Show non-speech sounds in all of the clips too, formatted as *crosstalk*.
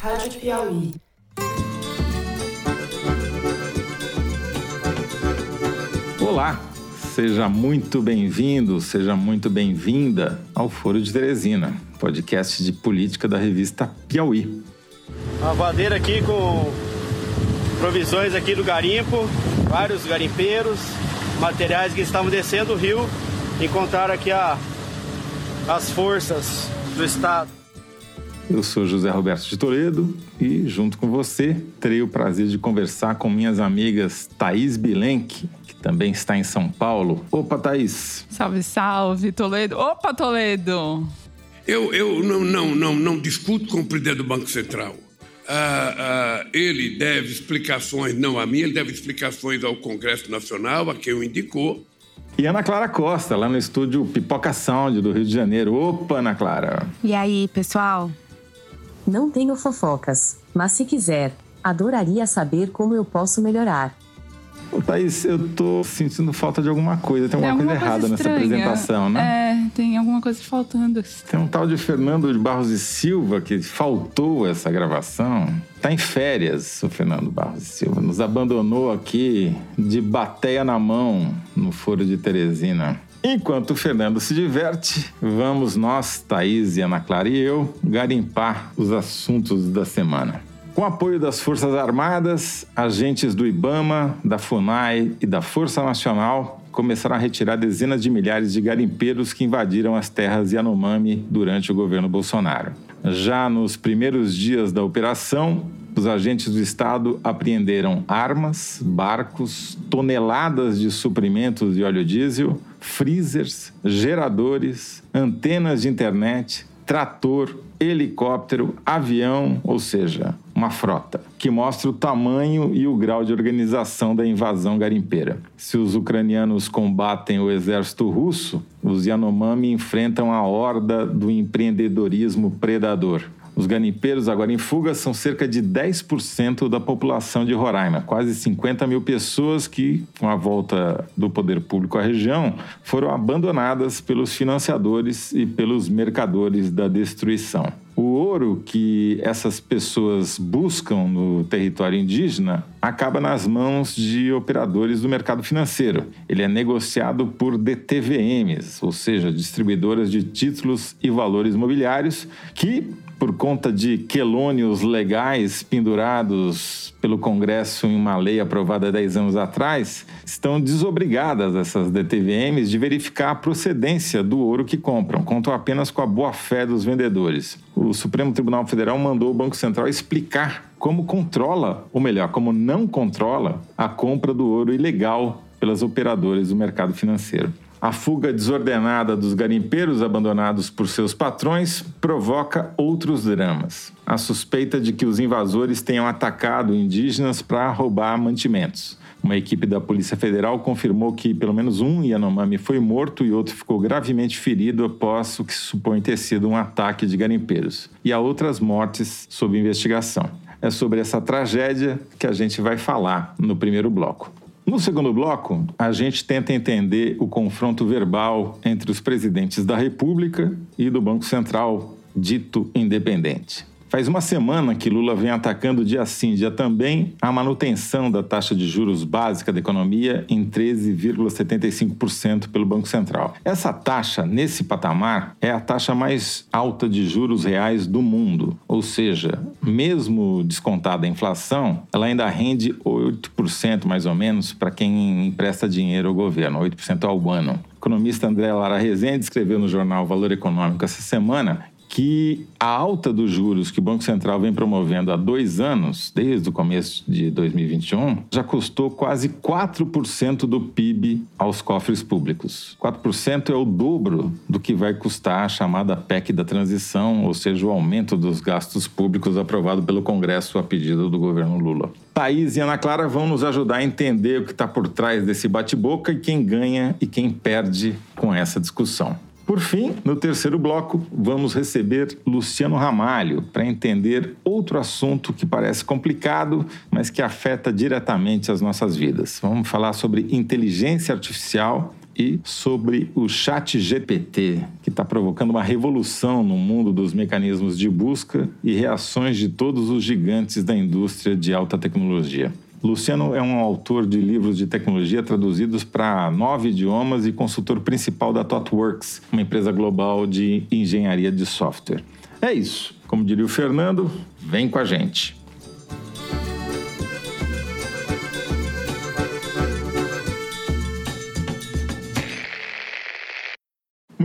Rádio Piauí. Olá, seja muito bem-vindo, seja muito bem-vinda ao Foro de Teresina, podcast de política da revista Piauí. Uma bandeira aqui com provisões aqui do garimpo, vários garimpeiros, materiais que estavam descendo o rio, encontraram aqui a, as forças do Estado. Eu sou José Roberto de Toledo e, junto com você, terei o prazer de conversar com minhas amigas Thaís Bilenque, que também está em São Paulo. Opa, Thaís! Salve, salve, Toledo! Opa, Toledo! Eu, eu não, não, não, não discuto com o presidente do Banco Central. Ah, ah, ele deve explicações, não a mim, ele deve explicações ao Congresso Nacional, a quem o indicou. E Ana Clara Costa, lá no estúdio Pipoca Sound do Rio de Janeiro. Opa, Ana Clara! E aí, pessoal? Não tenho fofocas, mas se quiser, adoraria saber como eu posso melhorar. Ô, Thaís, eu tô sentindo falta de alguma coisa. Tem alguma, coisa errada nessa apresentação, né? É, tem alguma coisa faltando. Tem um tal de Fernando de Barros e Silva que faltou essa gravação. Tá em férias, o Fernando Barros e Silva. Nos abandonou aqui de bateia na mão no Foro de Teresina. Enquanto o Fernando se diverte, vamos nós, Thaís e Ana Clara e eu, garimpar os assuntos da semana. Com apoio das Forças Armadas, agentes do IBAMA, da FUNAI e da Força Nacional começaram a retirar dezenas de milhares de garimpeiros que invadiram as terras Yanomami durante o governo Bolsonaro. Já nos primeiros dias da operação, os agentes do Estado apreenderam armas, barcos, toneladas de suprimentos de óleo diesel, freezers, geradores, antenas de internet, trator, helicóptero, avião, ou seja, uma frota, que mostra o tamanho e o grau de organização da invasão garimpeira. Se os ucranianos combatem o exército russo, os Yanomami enfrentam a horda do empreendedorismo predador. Os garimpeiros agora em fuga são cerca de 10% da população de Roraima, quase 50 mil pessoas que, com a volta do poder público à região, foram abandonadas pelos financiadores e pelos mercadores da destruição. O ouro que essas pessoas buscam no território indígena acaba nas mãos de operadores do mercado financeiro. Ele é negociado por DTVMs, ou seja, distribuidoras de títulos e valores imobiliários, que por conta de quelônios legais pendurados pelo Congresso em uma lei aprovada 10 anos atrás, estão desobrigadas essas DTVMs de verificar a procedência do ouro que compram, contam apenas com a boa-fé dos vendedores. O Supremo Tribunal Federal mandou o Banco Central explicar como controla, ou melhor, como não controla, a compra do ouro ilegal pelas operadoras do mercado financeiro. A fuga desordenada dos garimpeiros abandonados por seus patrões provoca outros dramas. A suspeita de que os invasores tenham atacado indígenas para roubar mantimentos. Uma equipe da Polícia Federal confirmou que pelo menos um Yanomami foi morto e outro ficou gravemente ferido após o que se supõe ter sido um ataque de garimpeiros. E há outras mortes sob investigação. É sobre essa tragédia que a gente vai falar no primeiro bloco. No segundo bloco, a gente tenta entender o confronto verbal entre os presidentes da República e do Banco Central, dito independente. Faz uma semana que Lula vem atacando dia sim, dia também a manutenção da taxa de juros básica da economia em 13,75% pelo Banco Central. Essa taxa, nesse patamar, é a taxa mais alta de juros reais do mundo. Ou seja, mesmo descontada a inflação, ela ainda rende 8% mais ou menos para quem empresta dinheiro ao governo, 8% ao ano. O economista André Lara Rezende escreveu no jornal Valor Econômico essa semana que a alta dos juros que o Banco Central vem promovendo há dois anos, desde o começo de 2021, já custou quase 4% do PIB aos cofres públicos. 4% é o dobro do que vai custar a chamada PEC da transição, ou seja, o aumento dos gastos públicos aprovado pelo Congresso a pedido do governo Lula. Thaís e Ana Clara vão nos ajudar a entender o que está por trás desse bate-boca e quem ganha e quem perde com essa discussão. Por fim, no terceiro bloco, vamos receber Luciano Ramalho para entender outro assunto que parece complicado, mas que afeta diretamente as nossas vidas. Vamos falar sobre inteligência artificial e sobre o Chat GPT, que está provocando uma revolução no mundo dos mecanismos de busca e reações de todos os gigantes da indústria de alta tecnologia. Luciano é um autor de livros de tecnologia traduzidos para nove idiomas e consultor principal da ThoughtWorks, uma empresa global de engenharia de software. É isso. Como diria o Fernando, vem com a gente.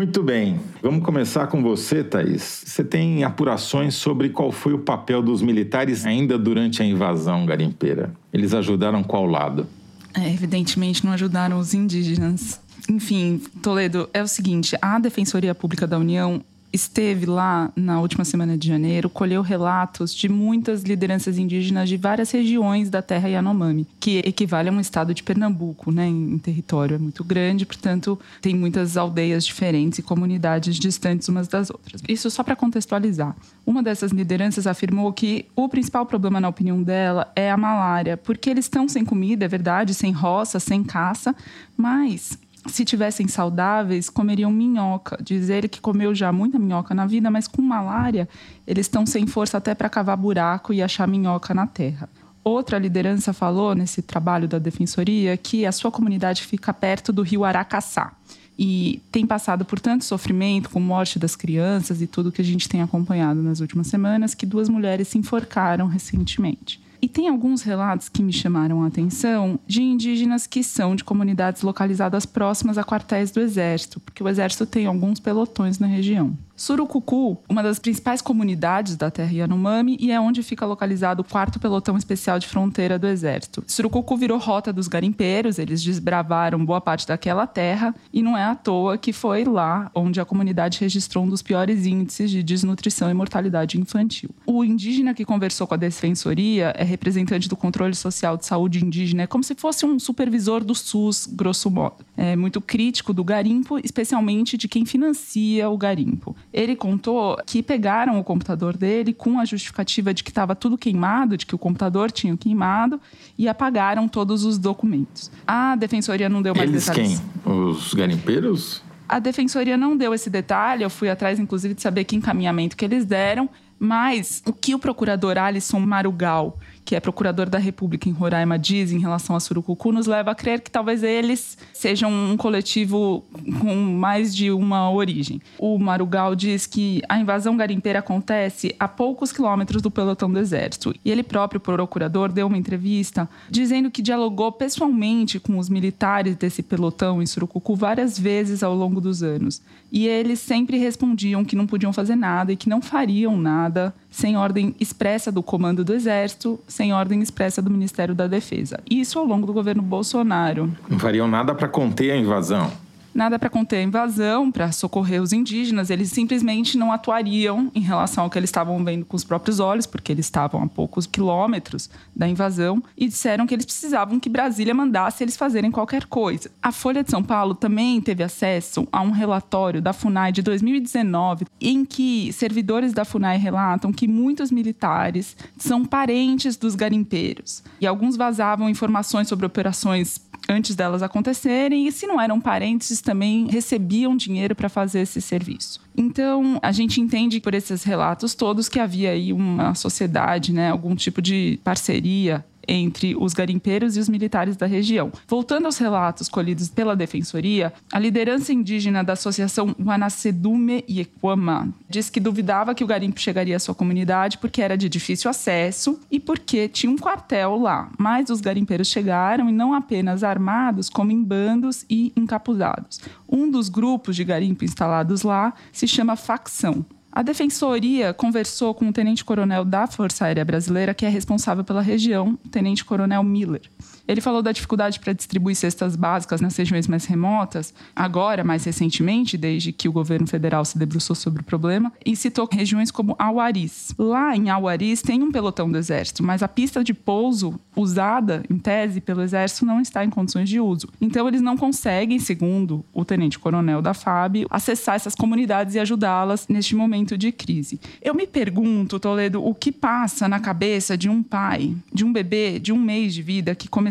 Muito bem, vamos começar com você, Thaís. Você tem apurações sobre qual foi o papel dos militares ainda durante a invasão garimpeira. Eles ajudaram qual lado? É, evidentemente não ajudaram os indígenas. Enfim, Toledo, é o seguinte: a Defensoria Pública da União esteve lá na última semana de janeiro, colheu relatos de muitas lideranças indígenas de várias regiões da terra Yanomami, que equivale a um estado de Pernambuco, né, em território. É muito grande, portanto, tem muitas aldeias diferentes e comunidades distantes umas das outras. Isso só para contextualizar. Uma dessas lideranças afirmou que o principal problema, na opinião dela, é a malária, porque eles estão sem comida, é verdade, sem roça, sem caça, mas se tivessem saudáveis, comeriam minhoca. Diz ele que comeu já muita minhoca na vida, mas com malária, eles estão sem força até para cavar buraco e achar minhoca na terra. Outra liderança falou nesse trabalho da defensoria que a sua comunidade fica perto do rio Aracaçá e tem passado por tanto sofrimento, com morte das crianças e tudo que a gente tem acompanhado nas últimas semanas, que duas mulheres se enforcaram recentemente. E tem alguns relatos que me chamaram a atenção de indígenas que são de comunidades localizadas próximas a quartéis do Exército, porque o Exército tem alguns pelotões na região. Surucucu, uma das principais comunidades da terra Yanomami e é onde fica localizado o quarto pelotão especial de fronteira do exército. Surucucu virou rota dos garimpeiros, eles desbravaram boa parte daquela terra e não é à toa que foi lá onde a comunidade registrou um dos piores índices de desnutrição e mortalidade infantil. O indígena que conversou com a defensoria é representante do controle social de saúde indígena, é como se fosse um supervisor do SUS, grosso modo. É muito crítico do garimpo, especialmente de quem financia o garimpo. Ele contou que pegaram o computador dele com a justificativa de que estava tudo queimado, de que o computador tinha queimado, e apagaram todos os documentos. A defensoria não deu mais Eles detalhes. quem? Os garimpeiros? A defensoria não deu esse detalhe, eu fui atrás, inclusive, de saber que encaminhamento que eles deram, mas o que o procurador Alisson Marugal que é procurador da República em Roraima, diz em relação a Surucucu, nos leva a crer que talvez eles sejam um coletivo com mais de uma origem. O Marugal diz que a invasão garimpeira acontece a poucos quilômetros do pelotão do Exército. E ele próprio, procurador, deu uma entrevista dizendo que dialogou pessoalmente com os militares desse pelotão em Surucucu várias vezes ao longo dos anos. E eles sempre respondiam que não podiam fazer nada e que não fariam nada sem ordem expressa do comando do Exército, sem ordem expressa do Ministério da Defesa. Isso ao longo do governo Bolsonaro. Não fariam nada para conter a invasão nada para conter a invasão, para socorrer os indígenas. Eles simplesmente não atuariam em relação ao que eles estavam vendo com os próprios olhos, porque eles estavam a poucos quilômetros da invasão, e disseram que eles precisavam que Brasília mandasse eles fazerem qualquer coisa. A Folha de São Paulo também teve acesso a um relatório da FUNAI de 2019, em que servidores da FUNAI relatam que muitos militares são parentes dos garimpeiros. E alguns vazavam informações sobre operações antes delas acontecerem e se não eram parentes também recebiam dinheiro para fazer esse serviço. Então, a gente entende por esses relatos todos que havia aí uma sociedade, né, algum tipo de parceria entre os garimpeiros e os militares da região. Voltando aos relatos colhidos pela Defensoria, a liderança indígena da Associação Wanacedume Yequama diz que duvidava que o garimpo chegaria à sua comunidade porque era de difícil acesso e porque tinha um quartel lá. Mas os garimpeiros chegaram e não apenas armados, como em bandos e encapuzados. Um dos grupos de garimpo instalados lá se chama Facção. A defensoria conversou com o tenente-coronel da Força Aérea Brasileira, que é responsável pela região, tenente-coronel Miller. Ele falou da dificuldade para distribuir cestas básicas nas regiões mais remotas, agora, mais recentemente, desde que o governo federal se debruçou sobre o problema, e citou regiões como Auaris. Lá em Auaris tem um pelotão do Exército, mas a pista de pouso usada, em tese, pelo Exército não está em condições de uso. Então, eles não conseguem, segundo o tenente-coronel da FAB, acessar essas comunidades e ajudá-las neste momento de crise. Eu me pergunto, Toledo, o que passa na cabeça de um pai, de um bebê de um mês de vida que começou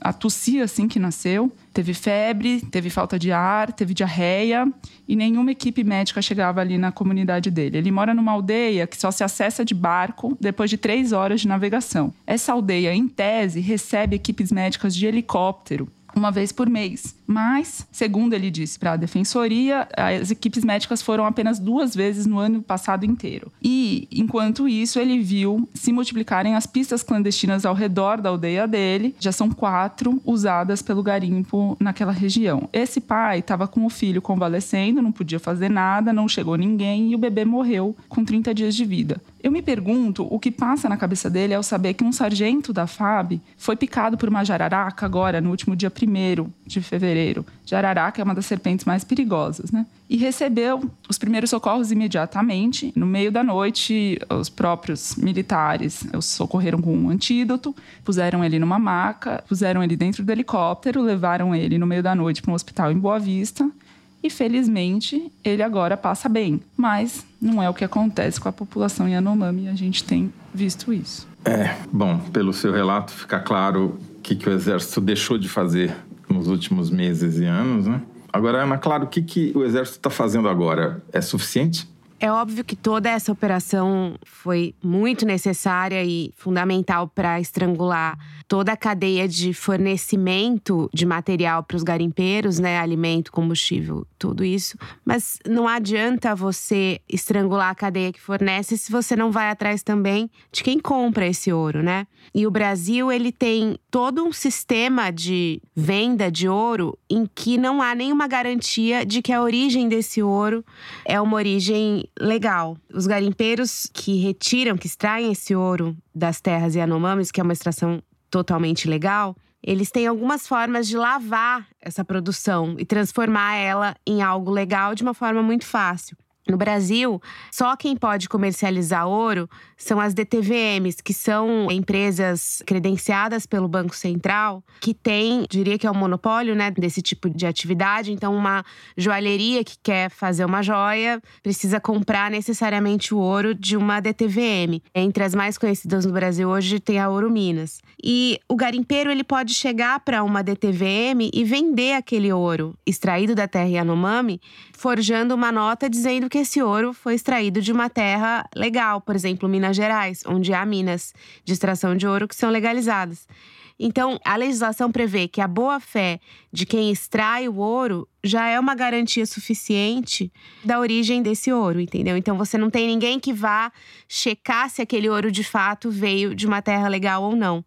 a tossir assim que nasceu, teve febre, teve falta de ar, teve diarreia e nenhuma equipe médica chegava ali na comunidade dele. Ele mora numa aldeia que só se acessa de barco depois de três horas de navegação. Essa aldeia, em tese, recebe equipes médicas de helicóptero uma vez por mês. Mas, segundo ele disse para a defensoria, as equipes médicas foram apenas duas vezes no ano passado inteiro. E, enquanto isso, ele viu se multiplicarem as pistas clandestinas ao redor da aldeia dele. Já são quatro usadas pelo garimpo naquela região. Esse pai estava com o filho convalescendo, não podia fazer nada, não chegou ninguém e o bebê morreu com 30 dias de vida. Eu me pergunto o que passa na cabeça dele ao saber que um sargento da FAB foi picado por uma jararaca agora, no último dia 1 de fevereiro. Jararaca é uma das serpentes mais perigosas, né? E recebeu os primeiros socorros imediatamente. No meio da noite, os próprios militares os socorreram com um antídoto, puseram ele numa maca, puseram ele dentro do helicóptero, levaram ele no meio da noite para um hospital em Boa Vista e felizmente ele agora passa bem. Mas não é o que acontece com a população Yanomami a gente tem visto isso. É, bom, pelo seu relato fica claro o que, que o Exército deixou de fazer nos últimos meses e anos, né? Agora, Ana, claro, o que, que o Exército está fazendo agora? É suficiente? É óbvio que toda essa operação foi muito necessária e fundamental para estrangular toda a cadeia de fornecimento de material para os garimpeiros, né, alimento, combustível, tudo isso. Mas não adianta você estrangular a cadeia que fornece se você não vai atrás também de quem compra esse ouro, né? E o Brasil, ele tem todo um sistema de venda de ouro em que não há nenhuma garantia de que a origem desse ouro é uma origem legal. Os garimpeiros que retiram, que extraem esse ouro das terras Yanomamis, que é uma extração totalmente legal, eles têm algumas formas de lavar essa produção e transformar ela em algo legal de uma forma muito fácil. No Brasil, só quem pode comercializar ouro são as DTVMs, que são empresas credenciadas pelo Banco Central, que tem, diria que é um monopólio, né, desse tipo de atividade. Então, uma joalheria que quer fazer uma joia precisa comprar necessariamente o ouro de uma DTVM. Entre as mais conhecidas no Brasil hoje tem a Ouro Minas. E o garimpeiro ele pode chegar para uma DTVM e vender aquele ouro extraído da terra Yanomami, forjando uma nota dizendo que esse ouro foi extraído de uma terra legal, por exemplo, Minas Gerais, onde há minas de extração de ouro que são legalizadas. Então, a legislação prevê que a boa-fé de quem extrai o ouro já é uma garantia suficiente da origem desse ouro, entendeu? Então, você não tem ninguém que vá checar se aquele ouro de fato veio de uma terra legal ou não.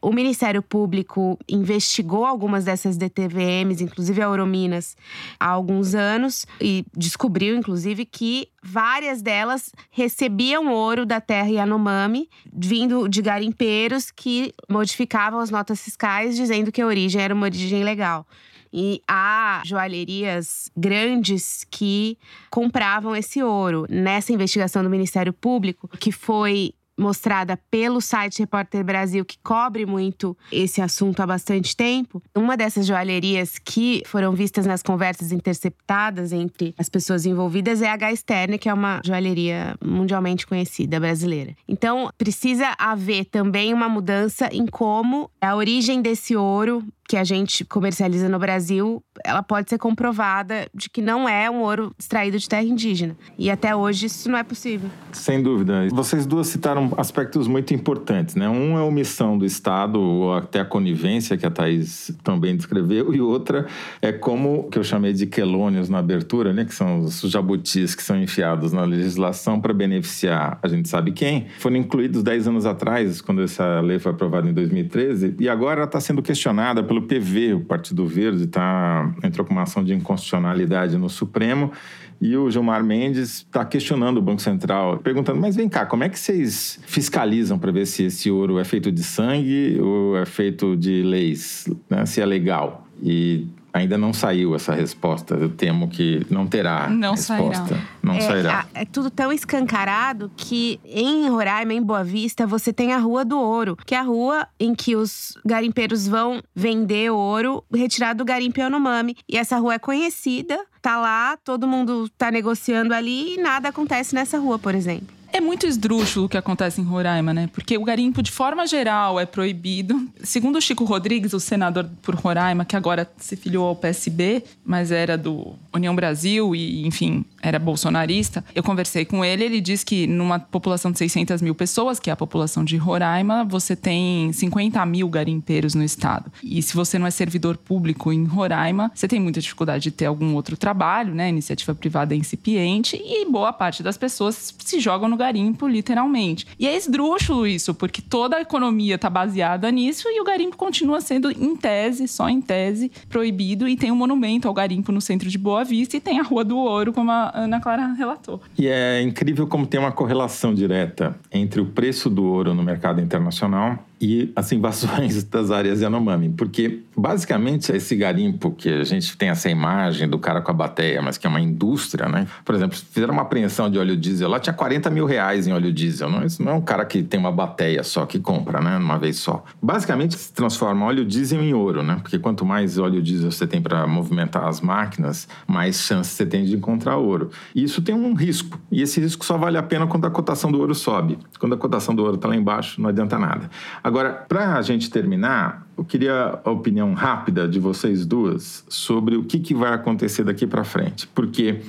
O Ministério Público investigou algumas dessas DTVMs, inclusive a Eurominas, há alguns anos e descobriu, inclusive, que várias delas recebiam ouro da terra Yanomami, vindo de garimpeiros que modificavam as notas fiscais, dizendo que a origem era uma origem legal. E há joalherias grandes que compravam esse ouro. Nessa investigação do Ministério Público, que foi mostrada pelo site Repórter Brasil, que cobre muito esse assunto há bastante tempo. Uma dessas joalherias que foram vistas nas conversas interceptadas entre as pessoas envolvidas é a H. Sterne, que é uma joalheria mundialmente conhecida brasileira. Então, precisa haver também uma mudança em como a origem desse ouro que a gente comercializa no Brasil, ela pode ser comprovada de que não é um ouro extraído de terra indígena. E até hoje isso não é possível. Sem dúvida. Vocês duas citaram aspectos muito importantes, né? Um é a omissão do Estado, ou até a conivência que a Thaís também descreveu, e outra é como, que eu chamei de quelônios na abertura, né? Que são os jabutis que são enfiados na legislação para beneficiar a gente sabe quem, foram incluídos 10 anos atrás, quando essa lei foi aprovada em 2013, e agora está sendo questionada pelo pelo PV, o Partido Verde, tá, entrou com uma ação de inconstitucionalidade no Supremo. E o Gilmar Mendes está questionando o Banco Central, perguntando: mas vem cá, como é que vocês fiscalizam para ver se esse ouro é feito de sangue ou é feito de leis, né? se é legal? E Ainda não saiu essa resposta. Eu temo que não terá não resposta. Sairá. Não é, sairá. É, tudo tão escancarado que em Roraima, em Boa Vista, você tem a Rua do Ouro, que é a rua em que os garimpeiros vão vender ouro retirado do garimpo Yanomami. E essa rua é conhecida, tá lá, todo mundo tá negociando ali e nada acontece nessa rua, por exemplo. É muito esdrúxulo o que acontece em Roraima, né? Porque o garimpo, de forma geral, é proibido. Segundo o Chico Rodrigues, o senador por Roraima, que agora se filiou ao PSB, mas era do União Brasil e, enfim, era bolsonarista, eu conversei com ele. Ele diz que numa população de 600 mil pessoas, que é a população de Roraima, você tem 50 mil garimpeiros no estado. E se você não é servidor público em Roraima, você tem muita dificuldade de ter algum outro trabalho, né? Iniciativa privada é incipiente e boa parte das pessoas se jogam no garimpo, literalmente. E é esdrúxulo isso, porque toda a economia está baseada nisso e o garimpo continua sendo, em tese, só em tese, proibido. E tem um monumento ao garimpo no centro de Boa Vista e tem a Rua do Ouro, como a Ana Clara relatou. E é incrível como tem uma correlação direta entre o preço do ouro no mercado internacional e as *laughs* invasões das áreas Yanomami, porque basicamente esse garimpo que a gente tem essa imagem do cara com a bateia, mas que é uma indústria, né? Por exemplo, fizeram uma apreensão de óleo diesel lá, tinha 40 mil reais em óleo diesel, não, isso não é um cara que tem uma bateia só que compra, né? Uma vez só. Basicamente se transforma óleo diesel em ouro, né? Porque quanto mais óleo diesel você tem para movimentar as máquinas, mais chance você tem de encontrar ouro. E isso tem um risco, e esse risco só vale a pena quando a cotação do ouro sobe. Quando a cotação do ouro está lá embaixo, não adianta nada. Agora, para a gente terminar, eu queria a opinião rápida de vocês duas sobre o que, que vai acontecer daqui para frente. Porque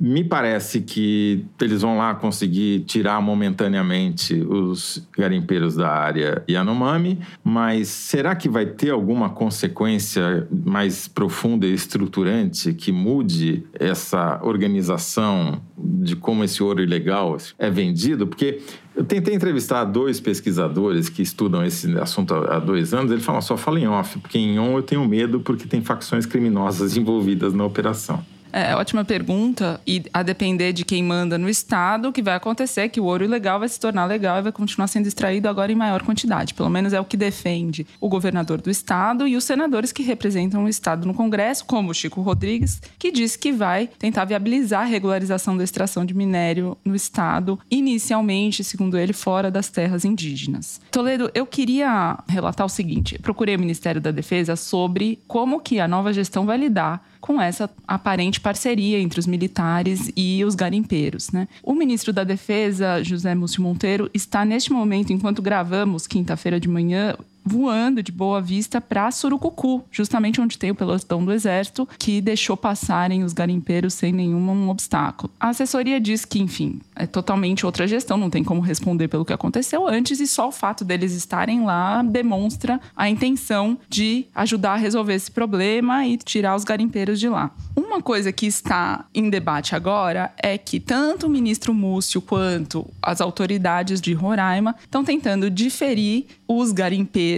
me parece que eles vão lá conseguir tirar momentaneamente os garimpeiros da área Yanomami, mas será que vai ter alguma consequência mais profunda e estruturante que mude essa organização de como esse ouro ilegal é vendido? Porque eu tentei entrevistar dois pesquisadores que estudam esse assunto há dois anos. Eles falam, só fala em off, porque em on eu tenho medo porque tem facções criminosas envolvidas na operação. É, ótima pergunta. E a depender de quem manda no Estado, o que vai acontecer é que o ouro ilegal vai se tornar legal e vai continuar sendo extraído agora em maior quantidade. Pelo menos é o que defende o governador do Estado e os senadores que representam o Estado no Congresso, como o Chico Rodrigues, que disse que vai tentar viabilizar a regularização da extração de minério no Estado, inicialmente, segundo ele, fora das terras indígenas. Toledo, eu queria relatar o seguinte: procurei o Ministério da Defesa sobre como que a nova gestão vai lidar com essa aparente parceria entre os militares e os garimpeiros. Né? O ministro da Defesa, José Múcio Monteiro, está neste momento, enquanto gravamos, quinta-feira de manhã, voando de Boa Vista para Surucucu, justamente onde tem o pelotão do Exército, que deixou passarem os garimpeiros sem nenhum obstáculo. A assessoria diz que, enfim, é totalmente outra gestão, não tem como responder pelo que aconteceu antes, e só o fato deles estarem lá demonstra a intenção de ajudar a resolver esse problema e tirar os garimpeiros de lá. Uma coisa que está em debate agora é que tanto o ministro Múcio quanto as autoridades de Roraima estão tentando diferir os garimpeiros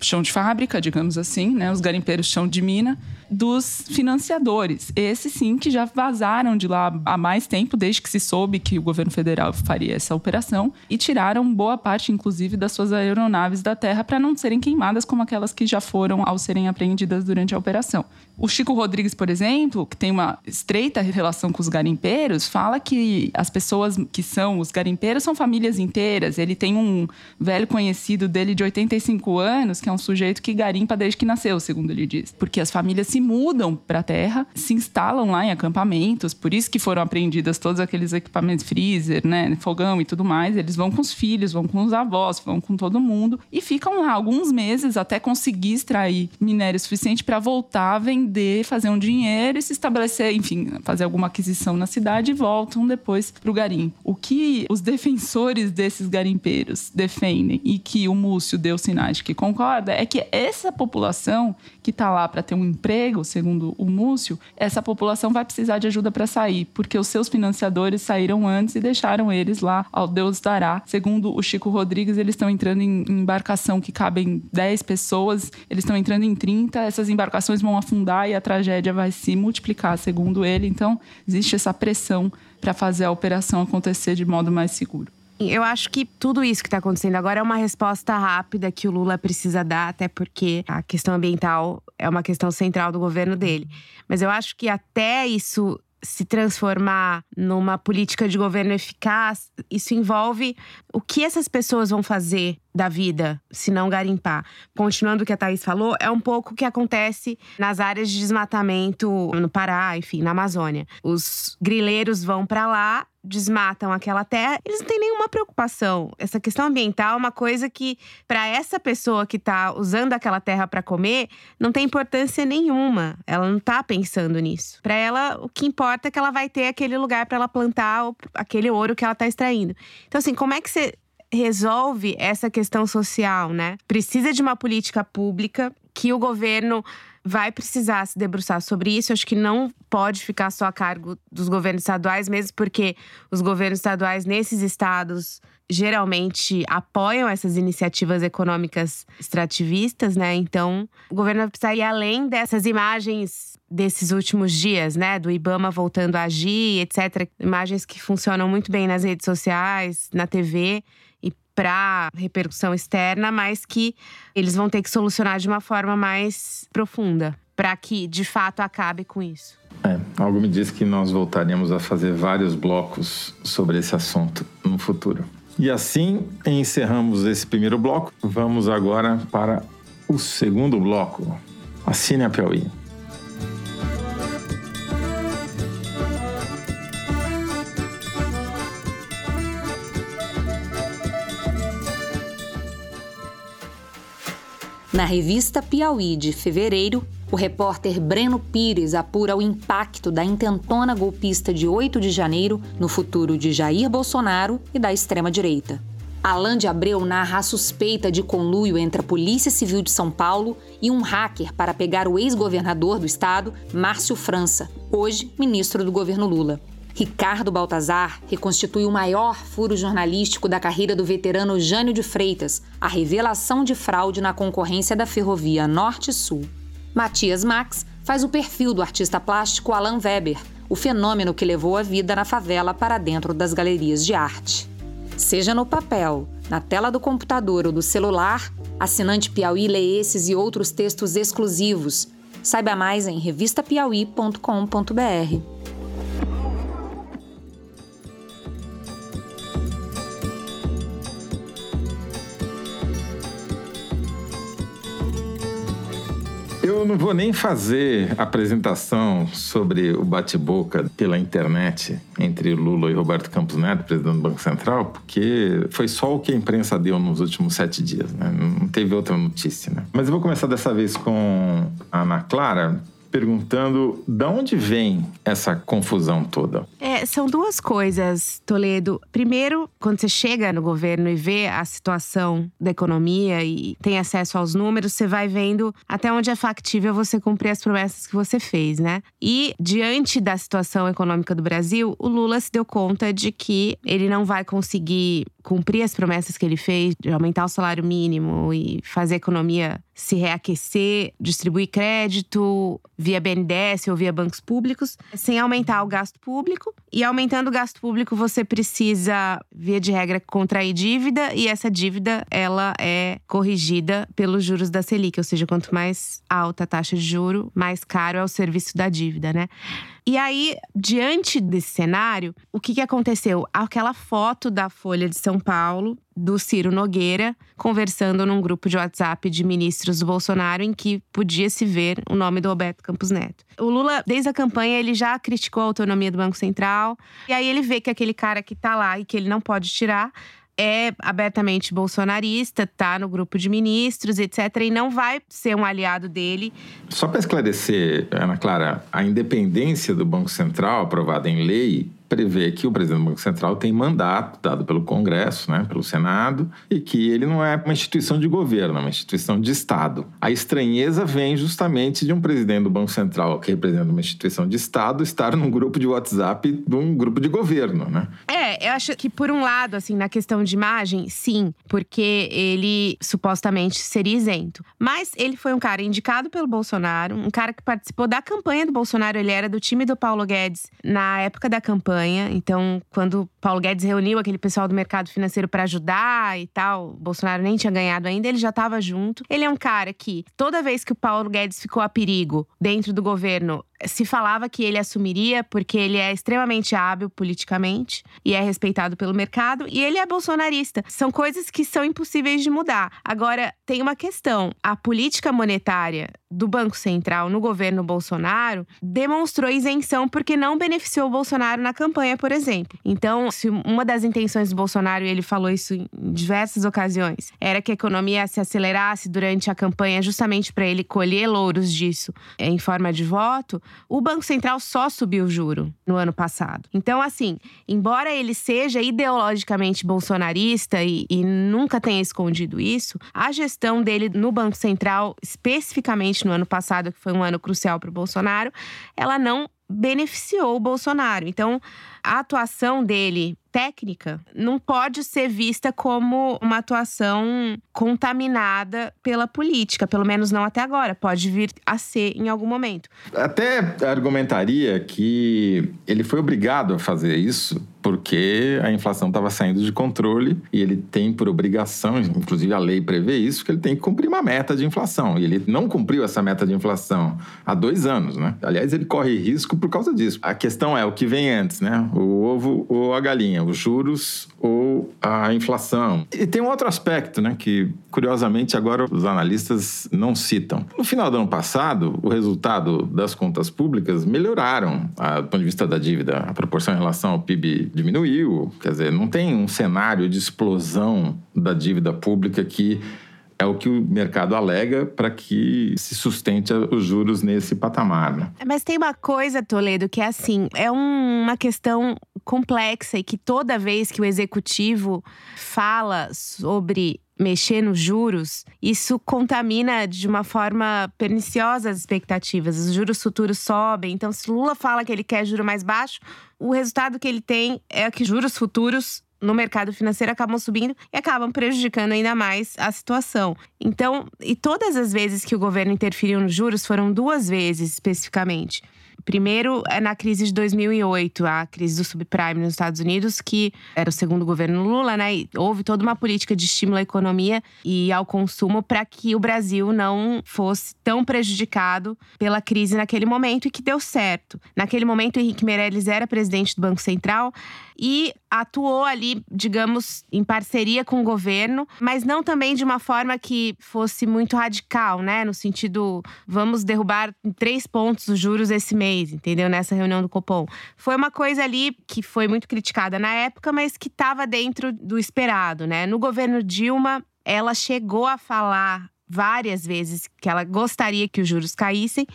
chão de fábrica, digamos assim, né, os garimpeiros chão de mina, dos financiadores. Esses sim que já vazaram de lá há mais tempo, desde que se soube que o governo federal faria essa operação, e tiraram boa parte, inclusive, das suas aeronaves da terra para não serem queimadas como aquelas que já foram ao serem apreendidas durante a operação. O Chico Rodrigues, por exemplo, que tem uma estreita relação com os garimpeiros, fala que as pessoas que são os garimpeiros são famílias inteiras. Ele tem um velho conhecido dele de 85 anos, que é um sujeito que garimpa desde que nasceu, segundo ele diz. Porque as famílias se mudam para a terra, se instalam lá em acampamentos, por isso que foram apreendidas todos aqueles equipamentos freezer, né, fogão e tudo mais. Eles vão com os filhos, vão com os avós, vão com todo mundo e ficam lá alguns meses até conseguir extrair minério suficiente para voltar a vender, fazer um dinheiro e se estabelecer, enfim, fazer alguma aquisição na cidade e voltam depois para o garimpo. O que os defensores desses garimpeiros defendem e que o Múcio deu sinais de que concorda é que essa população que está lá para ter um emprego, segundo o Múcio, essa população vai precisar de ajuda para sair, porque os seus financiadores saíram antes e deixaram eles lá ao Deus dará. Segundo o Chico Rodrigues, eles estão entrando em embarcação que cabem 10 pessoas, eles estão entrando em 30, essas embarcações vão afundar e a tragédia vai se multiplicar, segundo ele. Então, existe essa pressão para fazer a operação acontecer de modo mais seguro. Eu acho que tudo isso que está acontecendo agora é uma resposta rápida que o Lula precisa dar, até porque a questão ambiental é uma questão central do governo dele. Mas eu acho que até isso se transformar numa política de governo eficaz, isso envolve o que essas pessoas vão fazer da vida se não garimpar. Continuando o que a Thaís falou, é um pouco o que acontece nas áreas de desmatamento no Pará, enfim, na Amazônia. Os grileiros vão para lá desmatam aquela terra, eles não têm nenhuma preocupação. Essa questão ambiental é uma coisa que, para essa pessoa que está usando aquela terra para comer, não tem importância nenhuma. Ela não está pensando nisso. Para ela, o que importa é que ela vai ter aquele lugar para ela plantar aquele ouro que ela está extraindo. Então, assim, como é que você resolve essa questão social, né? Precisa de uma política pública que o governo vai precisar se debruçar sobre isso. Acho que não pode ficar só a cargo dos governos estaduais, mesmo porque os governos estaduais nesses estados geralmente apoiam essas iniciativas econômicas extrativistas, né? Então, o governo vai precisar ir além dessas imagens desses últimos dias, né? Do Ibama voltando a agir, etc. Imagens que funcionam muito bem nas redes sociais, na TV para repercussão externa, mas que eles vão ter que solucionar de uma forma mais profunda para que de fato acabe com isso. É, algo me diz que nós voltaremos a fazer vários blocos sobre esse assunto no futuro. E assim encerramos esse primeiro bloco. Vamos agora para o segundo bloco. Assine a Piauí. Na revista Piauí de fevereiro, o repórter Breno Pires apura o impacto da intentona golpista de 8 de janeiro no futuro de Jair Bolsonaro e da extrema-direita. Alain de Abreu narra a suspeita de conluio entre a Polícia Civil de São Paulo e um hacker para pegar o ex-governador do estado, Márcio França, hoje ministro do governo Lula. Ricardo Baltazar reconstitui o maior furo jornalístico da carreira do veterano Jânio de Freitas, a revelação de fraude na concorrência da ferrovia Norte-Sul. Matias Max faz o perfil do artista plástico Alan Weber, o fenômeno que levou a vida na favela para dentro das galerias de arte. Seja no papel, na tela do computador ou do celular, assinante Piauí lê esses e outros textos exclusivos. Saiba mais em revistapiauí.com.br. Eu não vou nem fazer apresentação sobre o bate-boca pela internet entre Lula e Roberto Campos Neto, presidente do Banco Central, porque foi só o que a imprensa deu nos últimos sete dias, né? Não teve outra notícia, né? Mas eu vou começar dessa vez com a Ana Clara, perguntando de onde vem essa confusão toda. É, são duas coisas, Toledo. Primeiro, quando você chega no governo e vê a situação da economia e tem acesso aos números, você vai vendo até onde é factível você cumprir as promessas que você fez, né? E diante da situação econômica do Brasil, o Lula se deu conta de que ele não vai conseguir cumprir as promessas que ele fez de aumentar o salário mínimo e fazer a economia se reaquecer, distribuir crédito via BNDES ou via bancos públicos, sem aumentar o gasto público. E aumentando o gasto público, você precisa, via de regra, contrair dívida e essa dívida ela é corrigida pelos juros da Selic, ou seja, quanto mais alta a taxa de juro, mais caro é o serviço da dívida, né? E aí, diante desse cenário, o que, que aconteceu? Aquela foto da Folha de São Paulo, do Ciro Nogueira, conversando num grupo de WhatsApp de ministros do Bolsonaro, em que podia se ver o nome do Roberto Campos Neto. O Lula, desde a campanha, ele já criticou a autonomia do Banco Central. E aí ele vê que aquele cara que tá lá e que ele não pode tirar é abertamente bolsonarista, tá no grupo de ministros, etc., e não vai ser um aliado dele. Só para esclarecer, Ana Clara, a independência do Banco Central, aprovada em lei, prevê que o presidente do Banco Central tem mandato dado pelo Congresso, né, pelo Senado, e que ele não é uma instituição de governo, é uma instituição de Estado. A estranheza vem justamente de um presidente do Banco Central, que representa uma instituição de Estado, estar num grupo de WhatsApp de um grupo de governo, né? É, eu acho que por um lado, assim, na questão de imagem, sim, porque ele supostamente seria isento. Mas ele foi um cara indicado pelo Bolsonaro, um cara que participou da campanha do Bolsonaro, ele era do time do Paulo Guedes na época da campanha campanha. Então, quando Paulo Guedes reuniu aquele pessoal do mercado financeiro para ajudar e tal, Bolsonaro nem tinha ganhado ainda, ele já estava junto. Ele é um cara que, toda vez que o Paulo Guedes ficou a perigo dentro do governo, se falava que ele assumiria, porque ele é extremamente hábil politicamente e é respeitado pelo mercado, e ele é bolsonarista. São coisas que são impossíveis de mudar. Agora, tem uma questão: a política monetária do Banco Central no governo Bolsonaro demonstrou isenção porque não beneficiou o Bolsonaro na campanha, por exemplo. Então, se uma das intenções do Bolsonaro, e ele falou isso em diversas ocasiões, era que a economia se acelerasse durante a campanha justamente para ele colher louros disso em forma de voto, o Banco Central só subiu o juro no ano passado. Então, assim, embora ele seja ideologicamente bolsonarista e, e nunca tenha escondido isso, a gestão dele no Banco Central, especificamente no ano passado, que foi um ano crucial para o Bolsonaro, ela não beneficiou o Bolsonaro. Então, a atuação dele técnica não pode ser vista como uma atuação contaminada pela política, pelo menos não até agora. Pode vir a ser em algum momento. Até argumentaria que ele foi obrigado a fazer isso porque a inflação estava saindo de controle e ele tem por obrigação, inclusive a lei prevê isso, que ele tem que cumprir uma meta de inflação. E ele não cumpriu essa meta de inflação há dois anos, né? Aliás, ele corre risco por causa disso. A questão é o que vem antes, né? O ovo ou a galinha, os juros ou a inflação. E tem um outro aspecto, né, que curiosamente agora os analistas não citam. No final do ano passado, o resultado das contas públicas melhoraram, a, do ponto de vista da dívida, a proporção em relação ao PIB diminuiu, quer dizer, não tem um cenário de explosão da dívida pública que é o que o mercado alega para que se sustente os juros nesse patamar. Né? Mas tem uma coisa, Toledo, que é assim: é um, uma questão complexa e que toda vez que o executivo fala sobre mexer nos juros, isso contamina de uma forma perniciosa as expectativas. Os juros futuros sobem. Então, se Lula fala que ele quer juro mais baixo, o resultado que ele tem é que juros futuros no mercado financeiro acabam subindo e acabam prejudicando ainda mais a situação. Então, e todas as vezes que o governo interferiu nos juros foram duas vezes especificamente. Primeiro, é na crise de 2008, a crise do subprime nos Estados Unidos, que era o segundo governo Lula, né? E houve toda uma política de estímulo à economia e ao consumo para que o Brasil não fosse tão prejudicado pela crise naquele momento e que deu certo. Naquele momento, Henrique Meirelles era presidente do Banco Central e atuou ali, digamos, em parceria com o governo, mas não também de uma forma que fosse muito radical, né? No sentido, vamos derrubar em três pontos os juros esse mês, entendeu? Nessa reunião do Copom. Foi uma coisa ali que foi muito criticada na época, mas que estava dentro do esperado, né? No governo Dilma, ela chegou a falar várias vezes que ela gostaria que os juros caíssem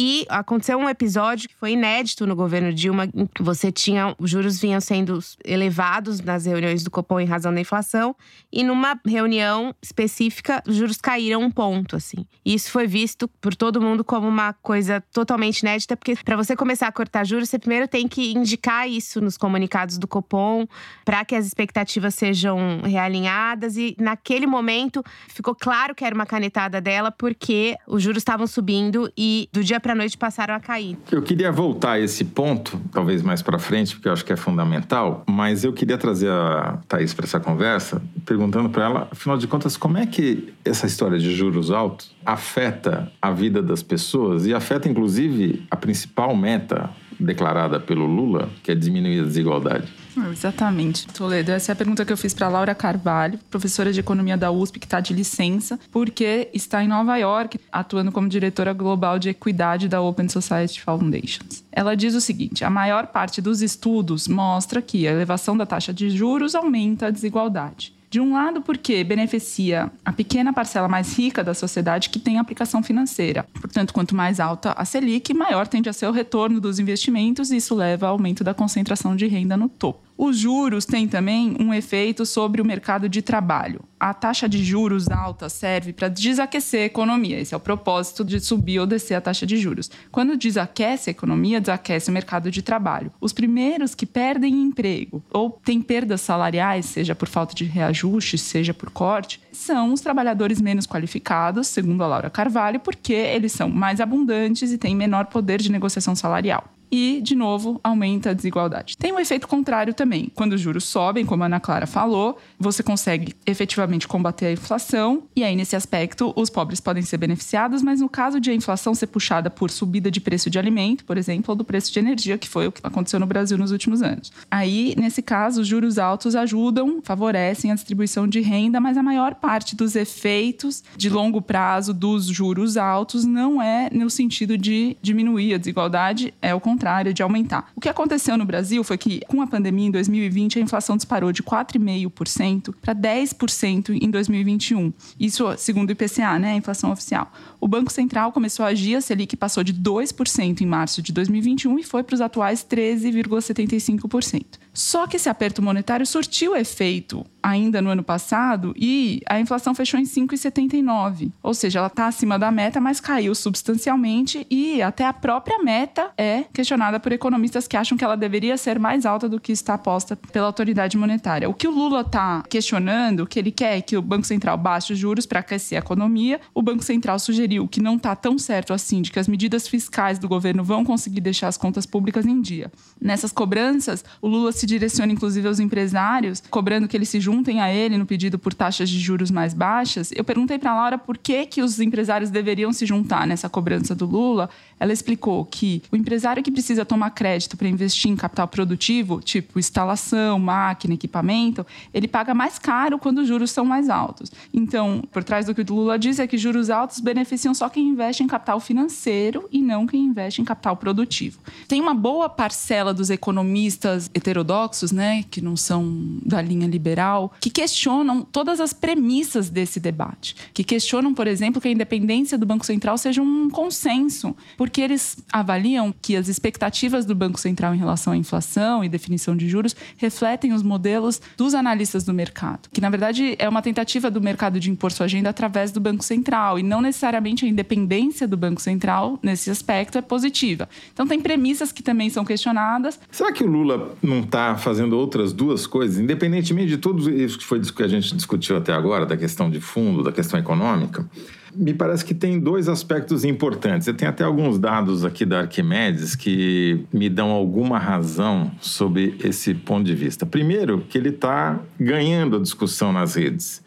e aconteceu um episódio que foi inédito no governo Dilma, em que você tinha os juros vinham sendo elevados nas reuniões do Copom em razão da inflação, e numa reunião específica os juros caíram um ponto assim. E isso foi visto por todo mundo como uma coisa totalmente inédita, porque para você começar a cortar juros, você primeiro tem que indicar isso nos comunicados do Copom para que as expectativas sejam realinhadas e naquele momento ficou claro que era uma canetada dela porque os juros estavam subindo e do dia para noite passaram a cair. Eu queria voltar a esse ponto, talvez mais para frente, porque eu acho que é fundamental, mas eu queria trazer a Thaís para essa conversa, perguntando para ela, afinal de contas, como é que essa história de juros altos afeta a vida das pessoas e afeta inclusive a principal meta declarada pelo Lula, que é diminuir a desigualdade. Exatamente, Toledo. Essa é a pergunta que eu fiz para Laura Carvalho, professora de economia da USP, que está de licença, porque está em Nova York, atuando como diretora global de equidade da Open Society Foundations. Ela diz o seguinte: a maior parte dos estudos mostra que a elevação da taxa de juros aumenta a desigualdade. De um lado, porque beneficia a pequena parcela mais rica da sociedade que tem aplicação financeira. Portanto, quanto mais alta a Selic, maior tende a ser o retorno dos investimentos e isso leva ao aumento da concentração de renda no topo. Os juros têm também um efeito sobre o mercado de trabalho. A taxa de juros alta serve para desaquecer a economia. Esse é o propósito de subir ou descer a taxa de juros. Quando desaquece a economia, desaquece o mercado de trabalho. Os primeiros que perdem emprego ou têm perdas salariais, seja por falta de reajuste, seja por corte, são os trabalhadores menos qualificados, segundo a Laura Carvalho, porque eles são mais abundantes e têm menor poder de negociação salarial. E, de novo, aumenta a desigualdade. Tem um efeito contrário também. Quando os juros sobem, como a Ana Clara falou, você consegue efetivamente combater a inflação, e aí, nesse aspecto, os pobres podem ser beneficiados, mas no caso de a inflação ser puxada por subida de preço de alimento, por exemplo, ou do preço de energia, que foi o que aconteceu no Brasil nos últimos anos. Aí, nesse caso, os juros altos ajudam, favorecem a distribuição de renda, mas a maior parte dos efeitos de longo prazo dos juros altos não é no sentido de diminuir a desigualdade, é o contrário, de aumentar. O que aconteceu no Brasil foi que, com a pandemia em 2020, a inflação disparou de 4,5% para 10% em 2021. Isso segundo o IPCA, né, a inflação oficial. O Banco Central começou a agir, a Selic passou de 2% em março de 2021 e foi para os atuais 13,75%. Só que esse aperto monetário surtiu efeito ainda no ano passado e a inflação fechou em 5,79. Ou seja, ela está acima da meta, mas caiu substancialmente e até a própria meta é questionada por economistas que acham que ela deveria ser mais alta do que está posta pela autoridade monetária. O que o Lula está questionando, que ele quer é que o Banco Central baixe os juros para aquecer a economia. O Banco Central sugeriu que não está tão certo assim de que as medidas fiscais do governo vão conseguir deixar as contas públicas em dia. Nessas cobranças, o Lula se direciona inclusive aos empresários, cobrando que eles se juntem a ele no pedido por taxas de juros mais baixas. Eu perguntei para a Laura por que, que os empresários deveriam se juntar nessa cobrança do Lula. Ela explicou que o empresário que precisa tomar crédito para investir em capital produtivo, tipo instalação, máquina, equipamento, ele paga mais caro quando os juros são mais altos. Então, por trás do que o Lula diz é que juros altos beneficiam só quem investe em capital financeiro e não quem investe em capital produtivo. Tem uma boa parcela dos economistas heterodoxos né, que não são da linha liberal, que questionam todas as premissas desse debate, que questionam, por exemplo, que a independência do Banco Central seja um consenso, porque eles avaliam que as expectativas do Banco Central em relação à inflação e definição de juros refletem os modelos dos analistas do mercado, que na verdade é uma tentativa do mercado de impor sua agenda através do Banco Central e não necessariamente a independência do Banco Central nesse aspecto é positiva. Então tem premissas que também são questionadas. Será que o Lula não está fazendo outras duas coisas, independentemente de tudo isso que foi que a gente discutiu até agora, da questão de fundo, da questão econômica, me parece que tem dois aspectos importantes. Eu tenho até alguns dados aqui da Arquimedes que me dão alguma razão sobre esse ponto de vista. Primeiro, que ele está ganhando a discussão nas redes.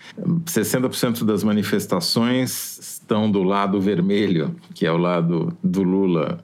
60% das manifestações estão do lado vermelho, que é o lado do Lula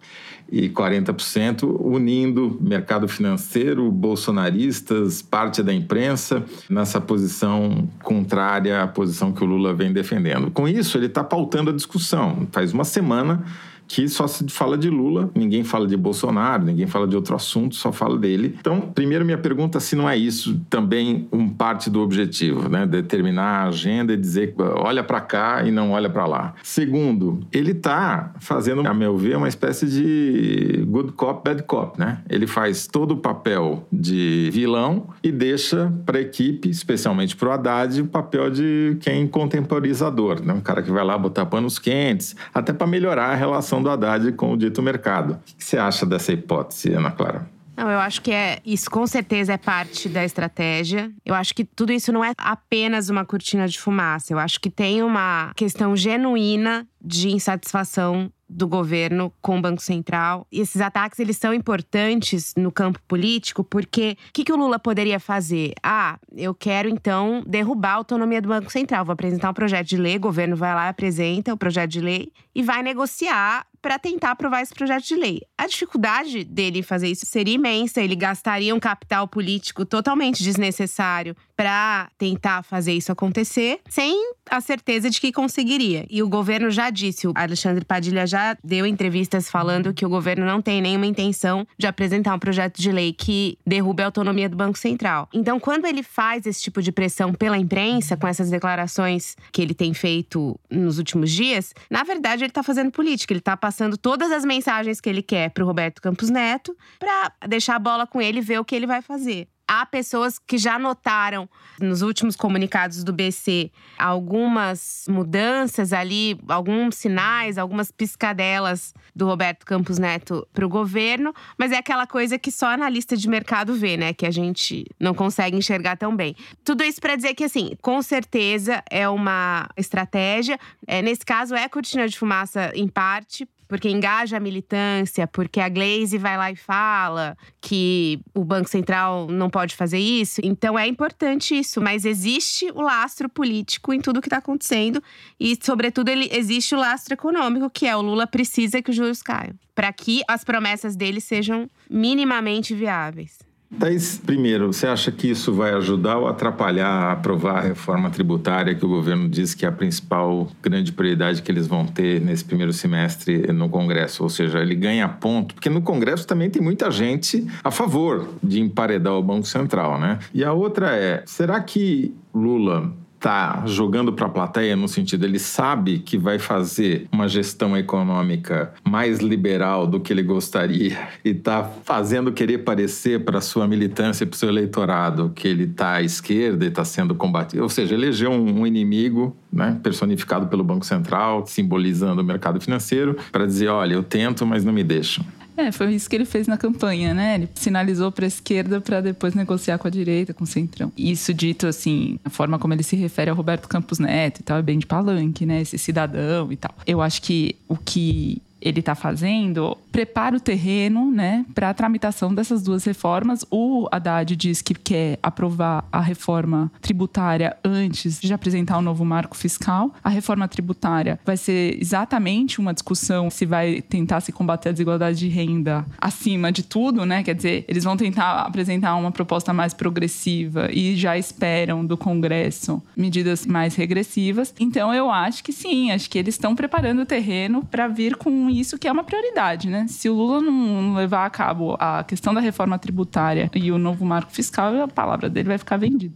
e 40% unindo mercado financeiro, bolsonaristas, parte da imprensa nessa posição contrária à posição que o Lula vem defendendo. Com isso, ele está pautando a discussão. Faz uma semana que só se fala de Lula, ninguém fala de Bolsonaro, ninguém fala de outro assunto, só fala dele. Então, primeiro minha pergunta se não é isso também um parte do objetivo, né? Determinar a agenda e dizer olha para cá e não olha para lá. Segundo, ele está fazendo, a meu ver, uma espécie de good cop, bad cop, né? Ele faz todo o papel de vilão e deixa para a equipe, especialmente para o Haddad, o papel de quem contemporizador, né? Um cara que vai lá botar panos quentes, até para melhorar a relação do Haddad com o dito mercado. O que você acha dessa hipótese, Ana Clara? Não, eu acho que é isso com certeza é parte da estratégia. Eu acho que tudo isso não é apenas uma cortina de fumaça. Eu acho que tem uma questão genuína de insatisfação do governo com o Banco Central. E esses ataques eles são importantes no campo político porque o que, que o Lula poderia fazer? Ah, eu quero então derrubar a autonomia do Banco Central. Vou apresentar um projeto de lei, o governo vai lá, apresenta o projeto de lei e vai negociar para tentar aprovar esse projeto de lei. A dificuldade dele fazer isso seria imensa, ele gastaria um capital político totalmente desnecessário para tentar fazer isso acontecer, sem a certeza de que conseguiria. E o governo já disse, o Alexandre Padilha já deu entrevistas falando que o governo não tem nenhuma intenção de apresentar um projeto de lei que derrube a autonomia do Banco Central. Então, quando ele faz esse tipo de pressão pela imprensa, com essas declarações que ele tem feito nos últimos dias, na verdade ele está fazendo política, ele está passando todas as mensagens que ele quer para o Roberto Campos Neto para deixar a bola com ele e ver o que ele vai fazer há pessoas que já notaram nos últimos comunicados do BC algumas mudanças ali, alguns sinais, algumas piscadelas do Roberto Campos Neto para o governo, mas é aquela coisa que só analista de mercado vê, né? Que a gente não consegue enxergar tão bem. Tudo isso para dizer que, assim, com certeza é uma estratégia. É, nesse caso, é cortina de fumaça em parte, porque engaja a militância, porque a Glaze vai lá e fala que o Banco Central não pode fazer isso. Então é importante isso, mas existe o lastro político em tudo que está acontecendo e, sobretudo, ele existe o lastro econômico, que é o Lula precisa que os juros caiam, para que as promessas dele sejam minimamente viáveis. Thaís, primeiro, você acha que isso vai ajudar ou atrapalhar a aprovar a reforma tributária que o governo diz que é a principal grande prioridade que eles vão ter nesse primeiro semestre no Congresso? Ou seja, ele ganha ponto, porque no Congresso também tem muita gente a favor de emparedar o Banco Central, né? E a outra é, será que Lula está jogando para a plateia no sentido ele sabe que vai fazer uma gestão econômica mais liberal do que ele gostaria *laughs* e está fazendo querer parecer para sua militância para o seu eleitorado que ele está à esquerda e está sendo combatido, ou seja, elegeu um, um inimigo né, personificado pelo Banco Central, simbolizando o mercado financeiro, para dizer, olha, eu tento, mas não me deixam. É, foi isso que ele fez na campanha, né? Ele sinalizou para a esquerda para depois negociar com a direita, com o centrão. Isso dito assim, a forma como ele se refere ao Roberto Campos Neto e tal, é bem de palanque, né? Esse cidadão e tal. Eu acho que o que ele está fazendo prepara o terreno né, para a tramitação dessas duas reformas. O Haddad diz que quer aprovar a reforma tributária antes de apresentar o novo marco fiscal. A reforma tributária vai ser exatamente uma discussão se vai tentar se combater a desigualdade de renda acima de tudo, né? Quer dizer, eles vão tentar apresentar uma proposta mais progressiva e já esperam do Congresso medidas mais regressivas. Então eu acho que sim, acho que eles estão preparando o terreno para vir com isso que é uma prioridade, né? Se o Lula não levar a cabo a questão da reforma tributária e o novo marco fiscal, a palavra dele vai ficar vendida.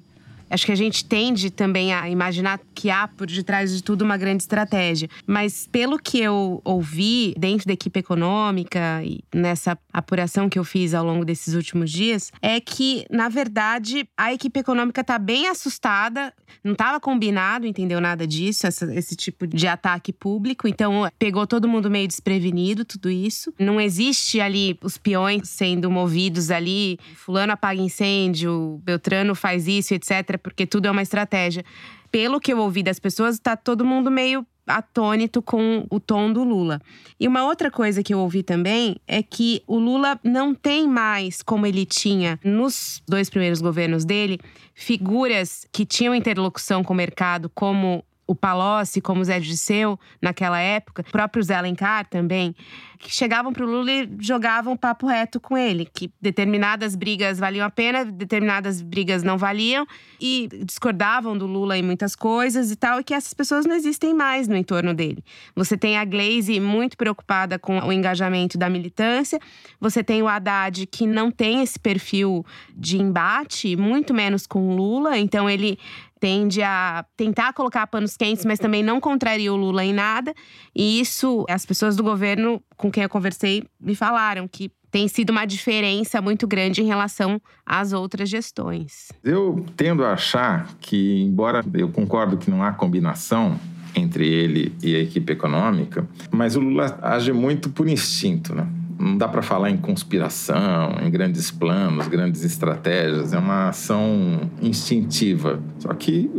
Acho que a gente tende também a imaginar que há por detrás de tudo uma grande estratégia. Mas pelo que eu ouvi dentro da equipe econômica e nessa apuração que eu fiz ao longo desses últimos dias, é que, na verdade, a equipe econômica está bem assustada. Não estava combinado, entendeu nada disso, essa, esse tipo de ataque público. Então, pegou todo mundo meio desprevenido, tudo isso. Não existe ali os peões sendo movidos ali. Fulano apaga incêndio, Beltrano faz isso, etc porque tudo é uma estratégia. Pelo que eu ouvi das pessoas, tá todo mundo meio atônito com o tom do Lula. E uma outra coisa que eu ouvi também é que o Lula não tem mais, como ele tinha nos dois primeiros governos dele, figuras que tinham interlocução com o mercado, como o Palocci, como o Zé Disseu, naquela época, o próprio Zé Alencar também, que chegavam para o Lula e jogavam papo reto com ele, que determinadas brigas valiam a pena, determinadas brigas não valiam, e discordavam do Lula em muitas coisas e tal, e que essas pessoas não existem mais no entorno dele. Você tem a Glaze muito preocupada com o engajamento da militância, você tem o Haddad que não tem esse perfil de embate, muito menos com o Lula, então ele tende a tentar colocar panos quentes, mas também não contraria o Lula em nada. E isso, as pessoas do governo com quem eu conversei me falaram que tem sido uma diferença muito grande em relação às outras gestões. Eu tendo a achar que, embora eu concordo que não há combinação entre ele e a equipe econômica, mas o Lula age muito por instinto, né? Não dá para falar em conspiração, em grandes planos, grandes estratégias. É uma ação instintiva. Só que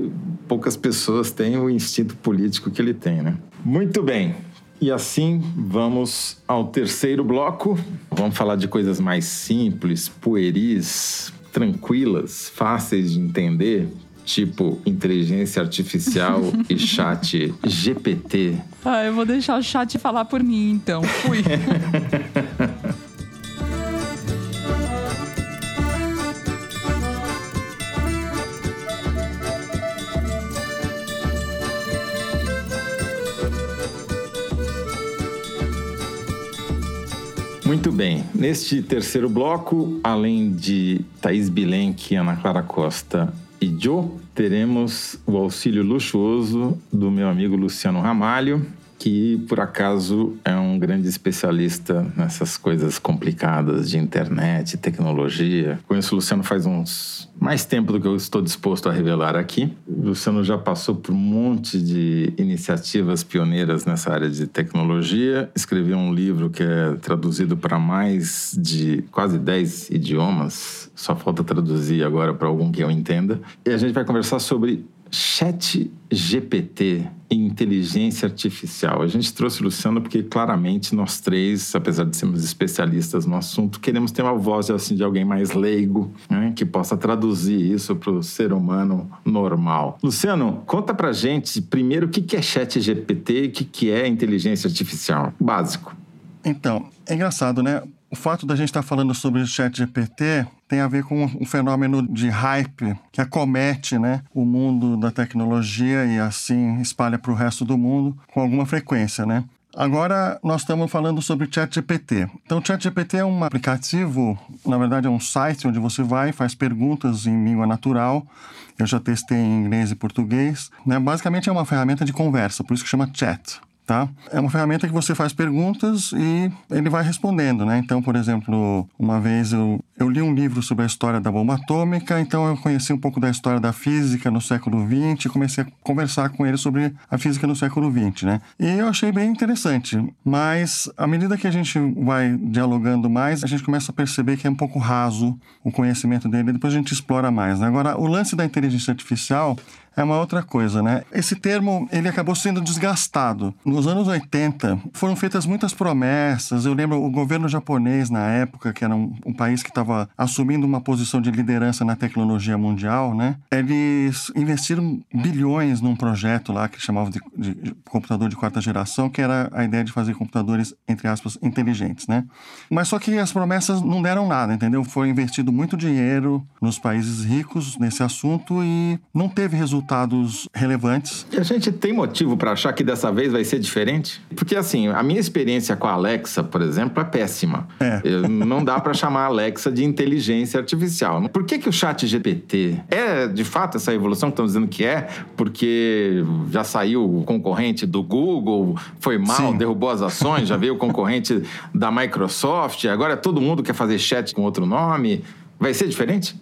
poucas pessoas têm o instinto político que ele tem, né? Muito bem. E assim vamos ao terceiro bloco. Vamos falar de coisas mais simples, pueris, tranquilas, fáceis de entender, tipo inteligência artificial *laughs* e chat GPT. Ah, eu vou deixar o chat falar por mim, então. Fui. *laughs* Muito bem. Neste terceiro bloco, além de Thaís Bilenque, Ana Clara Costa e Joe, teremos o auxílio luxuoso do meu amigo Luciano Ramalho, que por acaso é um grande especialista nessas coisas complicadas de internet, tecnologia. Conheço o Luciano faz uns mais tempo do que eu estou disposto a revelar aqui. O Luciano já passou por um monte de iniciativas pioneiras nessa área de tecnologia. Escreveu um livro que é traduzido para mais de quase 10 idiomas. Só falta traduzir agora para algum que eu entenda. E a gente vai conversar sobre Chat GPT e inteligência artificial. A gente trouxe o Luciano porque claramente nós três, apesar de sermos especialistas no assunto, queremos ter uma voz assim, de alguém mais leigo, né, que possa traduzir isso para o ser humano normal. Luciano, conta pra gente primeiro o que é Chat GPT e o que é inteligência artificial. Básico. Então, é engraçado, né? O fato da gente estar tá falando sobre o chat GPT tem a ver com um fenômeno de hype que acomete né, o mundo da tecnologia e assim espalha para o resto do mundo com alguma frequência. Né? Agora nós estamos falando sobre ChatGPT. Então, ChatGPT é um aplicativo, na verdade é um site onde você vai faz perguntas em língua natural. Eu já testei em inglês e português. Né? Basicamente é uma ferramenta de conversa, por isso que chama chat tá? É uma ferramenta que você faz perguntas e ele vai respondendo, né? Então, por exemplo, uma vez eu, eu li um livro sobre a história da bomba atômica, então eu conheci um pouco da história da física no século XX e comecei a conversar com ele sobre a física no século XX, né? E eu achei bem interessante, mas à medida que a gente vai dialogando mais, a gente começa a perceber que é um pouco raso o conhecimento dele, depois a gente explora mais, né? Agora, o lance da inteligência artificial é uma outra coisa, né? Esse termo, ele acabou sendo desgastado. Nos anos 80, foram feitas muitas promessas. Eu lembro o governo japonês, na época, que era um, um país que estava assumindo uma posição de liderança na tecnologia mundial, né? Eles investiram bilhões num projeto lá que chamavam de, de, de computador de quarta geração, que era a ideia de fazer computadores, entre aspas, inteligentes, né? Mas só que as promessas não deram nada, entendeu? Foi investido muito dinheiro nos países ricos nesse assunto e não teve resultado resultados relevantes. E a gente tem motivo para achar que dessa vez vai ser diferente? Porque, assim, a minha experiência com a Alexa, por exemplo, é péssima. É. não dá para chamar a Alexa de inteligência artificial. Por que, que o chat GPT é, de fato, essa evolução que estão dizendo que é? Porque já saiu o concorrente do Google, foi mal, Sim. derrubou as ações, já veio o concorrente da Microsoft, agora todo mundo quer fazer chat com outro nome. Vai ser diferente?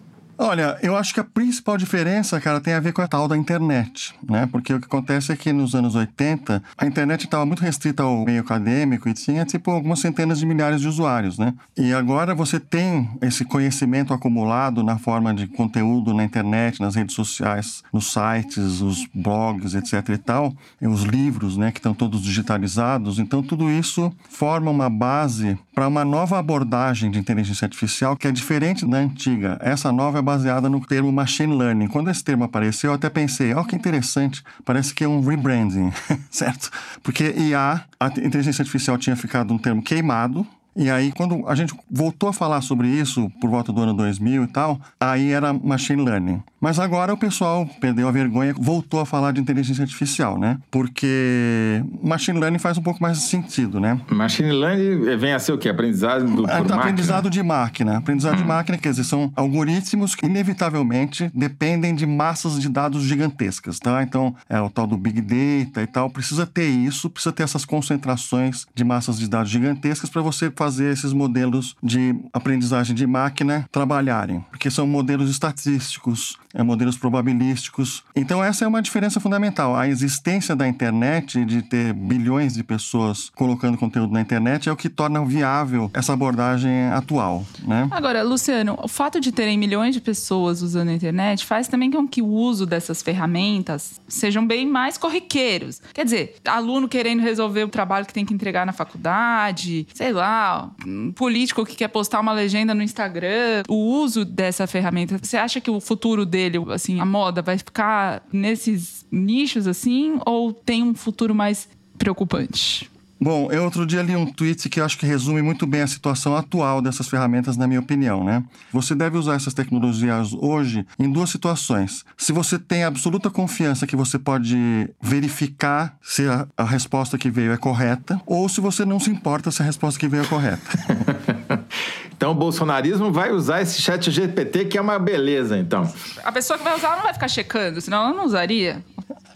Olha, eu acho que a principal diferença, cara, tem a ver com a tal da internet, né? Porque o que acontece é que nos anos 80, a internet estava muito restrita ao meio acadêmico e tinha, tipo, algumas centenas de milhares de usuários, né? E agora você tem esse conhecimento acumulado na forma de conteúdo na internet, nas redes sociais, nos sites, os blogs, etc e tal, e os livros, né, que estão todos digitalizados. Então, tudo isso forma uma base para uma nova abordagem de inteligência artificial que é diferente da antiga. Essa nova é baseada no termo machine learning. Quando esse termo apareceu, eu até pensei, ó, oh, que interessante, parece que é um rebranding, *laughs* certo? Porque IA, a inteligência artificial tinha ficado um termo queimado, e aí, quando a gente voltou a falar sobre isso por volta do ano 2000 e tal, aí era machine learning. Mas agora o pessoal perdeu a vergonha, voltou a falar de inteligência artificial, né? Porque machine learning faz um pouco mais de sentido, né? Machine learning vem a ser o quê? Aprendizado do, por Aprendizado máquina? de máquina. Aprendizado hum. de máquina, quer dizer, são algoritmos que inevitavelmente dependem de massas de dados gigantescas, tá? Então, é o tal do Big Data e tal. Precisa ter isso, precisa ter essas concentrações de massas de dados gigantescas para você fazer esses modelos de aprendizagem de máquina trabalharem. Porque são modelos estatísticos, é, modelos probabilísticos. Então, essa é uma diferença fundamental. A existência da internet, de ter bilhões de pessoas colocando conteúdo na internet, é o que torna viável essa abordagem atual. Né? Agora, Luciano, o fato de terem milhões de pessoas usando a internet faz também com que o uso dessas ferramentas sejam bem mais corriqueiros. Quer dizer, aluno querendo resolver o trabalho que tem que entregar na faculdade, sei lá, um político que quer postar uma legenda no Instagram, o uso dessa ferramenta. Você acha que o futuro dele assim, a moda vai ficar nesses nichos assim ou tem um futuro mais preocupante? Bom, eu outro dia li um tweet que eu acho que resume muito bem a situação atual dessas ferramentas, na minha opinião, né? Você deve usar essas tecnologias hoje em duas situações. Se você tem absoluta confiança que você pode verificar se a, a resposta que veio é correta, ou se você não se importa se a resposta que veio é correta. *laughs* Então o bolsonarismo vai usar esse chat GPT, que é uma beleza, então. A pessoa que vai usar não vai ficar checando, senão ela não usaria.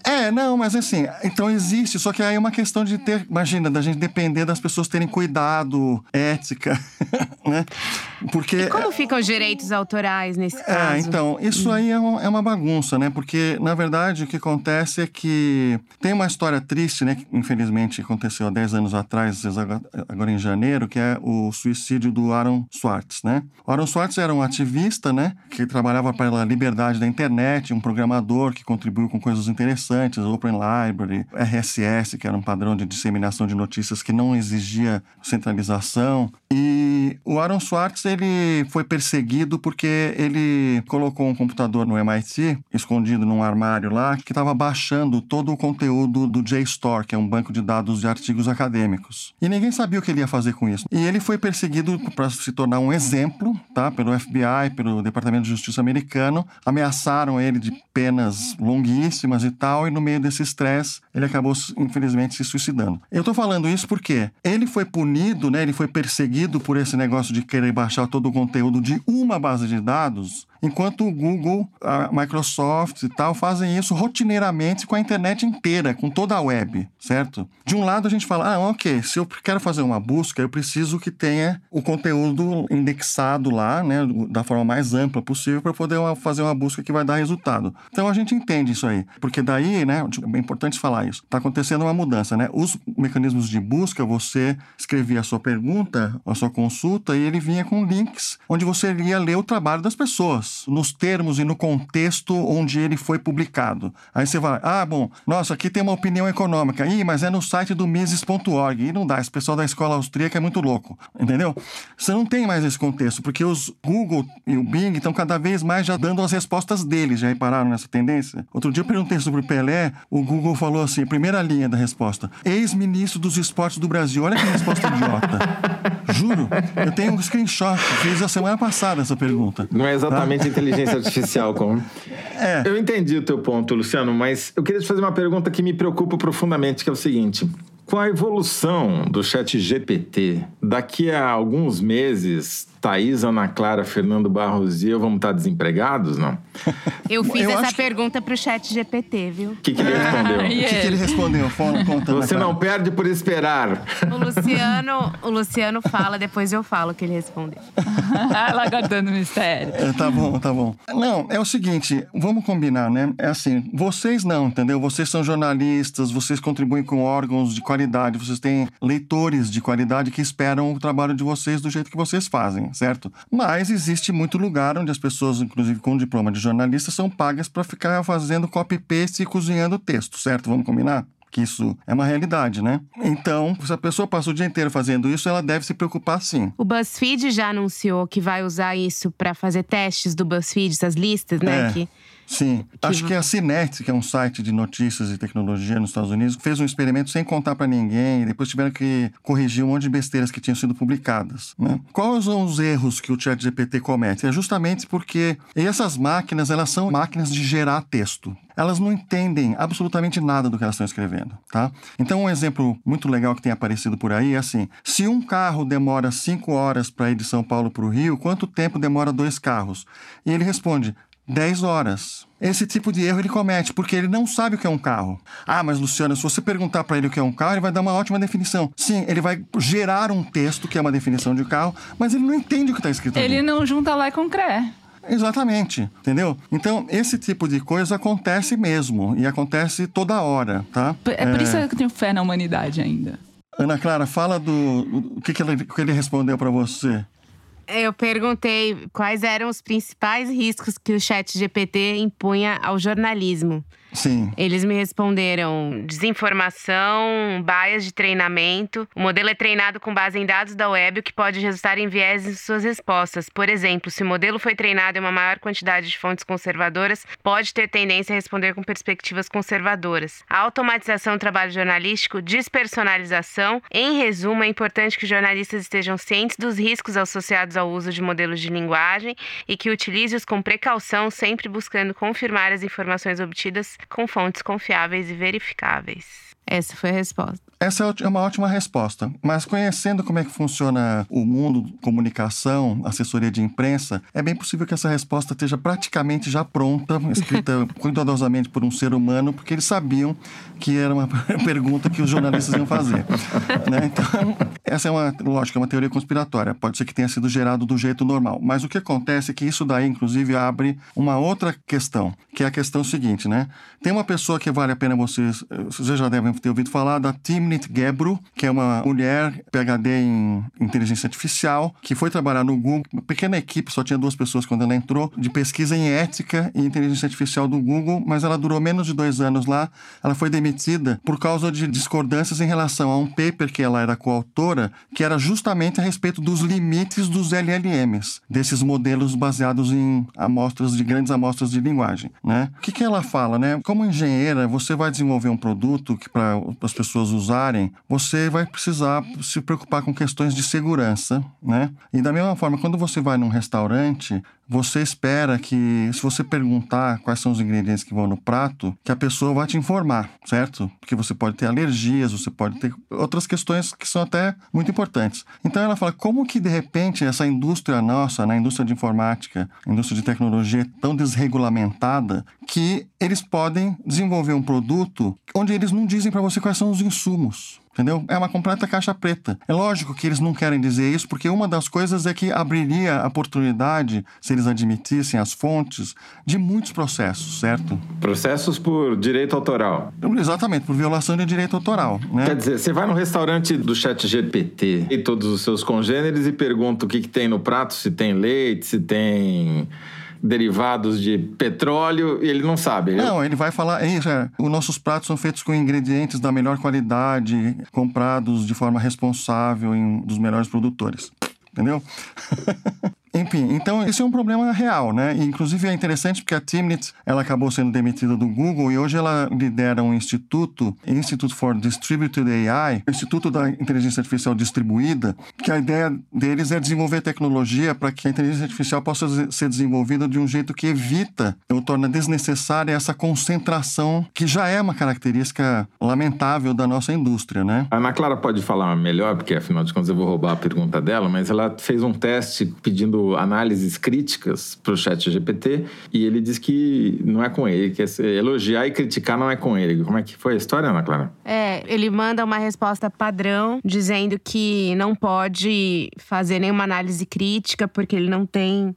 É, não, mas assim, então existe, só que aí é uma questão de ter, imagina, da gente depender das pessoas terem cuidado, ética. *laughs* né? Porque e como ficam os direitos autorais nesse é, caso? É, então, isso aí é uma, é uma, bagunça, né? Porque, na verdade, o que acontece é que tem uma história triste, né? Que infelizmente aconteceu há 10 anos atrás, agora em janeiro, que é o suicídio do Aaron Swartz, né? O Aaron Swartz era um ativista, né? Que trabalhava pela liberdade da internet, um programador que contribuiu com coisas interessantes, Open Library, RSS, que era um padrão de disseminação de notícias que não exigia centralização. E o Aaron Swartz, ele foi perseguido porque ele colocou um computador no MIT, escondido num armário lá, que estava baixando todo o conteúdo do JSTOR, que é um banco de dados de artigos acadêmicos. E ninguém sabia o que ele ia fazer com isso. E ele foi perseguido para se tornar um exemplo, tá? Pelo FBI, pelo Departamento de Justiça americano. Ameaçaram ele de penas longuíssimas e tal, e no meio desse estresse, ele acabou, infelizmente, se suicidando. Eu estou falando isso porque ele foi punido, né? Ele foi perseguido por esse negócio de querer baixar todo o conteúdo de uma base de dados enquanto o Google, a Microsoft e tal fazem isso rotineiramente com a internet inteira, com toda a web, certo? De um lado a gente fala, ah, ok, se eu quero fazer uma busca, eu preciso que tenha o conteúdo indexado lá, né, da forma mais ampla possível para poder fazer uma busca que vai dar resultado. Então a gente entende isso aí, porque daí, né, é importante falar isso. Está acontecendo uma mudança, né? Os mecanismos de busca, você escrevia a sua pergunta, a sua consulta e ele vinha com links onde você ia ler o trabalho das pessoas nos termos e no contexto onde ele foi publicado. Aí você vai, ah, bom, nossa, aqui tem uma opinião econômica. Ih, mas é no site do Mises.org. E não dá, esse pessoal da escola austríaca é muito louco, entendeu? Você não tem mais esse contexto, porque os Google e o Bing estão cada vez mais já dando as respostas deles. Já repararam nessa tendência? Outro dia eu perguntei sobre o Pelé, o Google falou assim, primeira linha da resposta, ex-ministro dos esportes do Brasil. Olha que resposta idiota. Juro, eu tenho um screenshot, fiz a semana passada essa pergunta. Não é exatamente tá? inteligência artificial como. É. Eu entendi o teu ponto, Luciano, mas eu queria te fazer uma pergunta que me preocupa profundamente, que é o seguinte. Com a evolução do chat GPT, daqui a alguns meses Thaís, Ana Clara, Fernando Barros e eu vamos estar desempregados, não? *laughs* Eu fiz eu essa pergunta que... pro chat GPT, viu? O que, que, ele respondeu? O que, que, ele respondeu? Fala, conta, Você não perde por esperar. O Luciano, o Luciano fala, depois eu falo o que ele respondeu. *laughs* Ela guardando mistério. É, tá bom, tá bom. Não, é o seguinte, vamos combinar, né? É assim, vocês não, entendeu? Vocês são jornalistas, vocês contribuem com órgãos de qualidade, vocês têm leitores de qualidade que esperam o trabalho de vocês do jeito que vocês fazem certo? Mas existe muito lugar onde as pessoas, inclusive com diploma de jornalista, são pagas para ficar fazendo copy-paste e cozinhando texto, certo? Vamos combinar? que isso é uma realidade, né? Então, se a pessoa passa o dia inteiro fazendo isso, ela deve se preocupar sim. O BuzzFeed já anunciou que vai usar isso para fazer testes do BuzzFeed, essas listas, né? É. Que Sim. Que... Acho que a Cinet, que é um site de notícias e tecnologia nos Estados Unidos, fez um experimento sem contar para ninguém e depois tiveram que corrigir um monte de besteiras que tinham sido publicadas. Né? Quais são os erros que o ChatGPT comete? É justamente porque essas máquinas, elas são máquinas de gerar texto elas não entendem absolutamente nada do que elas estão escrevendo, tá? Então, um exemplo muito legal que tem aparecido por aí é assim: se um carro demora cinco horas para ir de São Paulo para o Rio, quanto tempo demora dois carros? E ele responde: 10 horas. Esse tipo de erro ele comete porque ele não sabe o que é um carro. Ah, mas Luciano, se você perguntar para ele o que é um carro, ele vai dar uma ótima definição. Sim, ele vai gerar um texto que é uma definição de carro, mas ele não entende o que está escrito ele ali. Ele não junta lá com cré. Exatamente, entendeu? Então, esse tipo de coisa acontece mesmo e acontece toda hora, tá? É por é... isso que eu tenho fé na humanidade ainda. Ana Clara, fala do o que, que, ele, que ele respondeu para você. Eu perguntei quais eram os principais riscos que o chat GPT impunha ao jornalismo. Sim. Eles me responderam desinformação, bias de treinamento. O modelo é treinado com base em dados da web, o que pode resultar em viés em suas respostas. Por exemplo, se o modelo foi treinado em uma maior quantidade de fontes conservadoras, pode ter tendência a responder com perspectivas conservadoras. A automatização do trabalho jornalístico, despersonalização. Em resumo, é importante que jornalistas estejam cientes dos riscos associados ao uso de modelos de linguagem e que utilize-os com precaução, sempre buscando confirmar as informações obtidas com fontes confiáveis e verificáveis. Essa foi a resposta. Essa é uma ótima resposta, mas conhecendo como é que funciona o mundo, comunicação, assessoria de imprensa, é bem possível que essa resposta esteja praticamente já pronta, *laughs* escrita cuidadosamente por um ser humano, porque eles sabiam que era uma *laughs* pergunta que os jornalistas iam fazer. *laughs* né? Então, essa é uma, lógico, é uma teoria conspiratória. Pode ser que tenha sido gerado do jeito normal, mas o que acontece é que isso daí, inclusive, abre uma outra questão, que é a questão seguinte, né? Tem uma pessoa que vale a pena vocês, vocês já devem ter ouvido falar da Timney Gebru, que é uma mulher PhD em inteligência artificial, que foi trabalhar no Google, uma pequena equipe, só tinha duas pessoas quando ela entrou, de pesquisa em ética e inteligência artificial do Google, mas ela durou menos de dois anos lá. Ela foi demitida por causa de discordâncias em relação a um paper que ela era coautora, que era justamente a respeito dos limites dos LLMs, desses modelos baseados em amostras de grandes amostras de linguagem, né? O que, que ela fala, né? Como engenheira, você vai desenvolver um produto que para as pessoas usarem você vai precisar se preocupar com questões de segurança, né? E da mesma forma, quando você vai num restaurante, você espera que, se você perguntar quais são os ingredientes que vão no prato, que a pessoa vai te informar, certo? Porque você pode ter alergias, você pode ter outras questões que são até muito importantes. Então ela fala como que de repente essa indústria nossa, na né, indústria de informática, indústria de tecnologia é tão desregulamentada que eles podem desenvolver um produto onde eles não dizem para você quais são os insumos entendeu? É uma completa caixa preta. É lógico que eles não querem dizer isso, porque uma das coisas é que abriria a oportunidade, se eles admitissem as fontes, de muitos processos, certo? Processos por direito autoral. Exatamente, por violação de direito autoral. Né? Quer dizer, você vai no restaurante do chat GPT e todos os seus congêneres e pergunta o que, que tem no prato, se tem leite, se tem derivados de petróleo e ele não sabe. Não, ele vai falar, isso os nossos pratos são feitos com ingredientes da melhor qualidade, comprados de forma responsável em dos melhores produtores. Entendeu? *laughs* Enfim, então esse é um problema real, né? E, inclusive é interessante porque a Timnit, ela acabou sendo demitida do Google e hoje ela lidera um instituto, Institute for Distributed AI, Instituto da Inteligência Artificial Distribuída, que a ideia deles é desenvolver tecnologia para que a inteligência artificial possa ser desenvolvida de um jeito que evita ou torna desnecessária essa concentração que já é uma característica lamentável da nossa indústria, né? A Ana Clara pode falar melhor, porque afinal de contas eu vou roubar a pergunta dela, mas ela fez um teste pedindo análises críticas para o chat GPT e ele diz que não é com ele, que é elogiar e criticar não é com ele. Como é que foi a história, Ana Clara? É, ele manda uma resposta padrão dizendo que não pode fazer nenhuma análise crítica porque ele não tem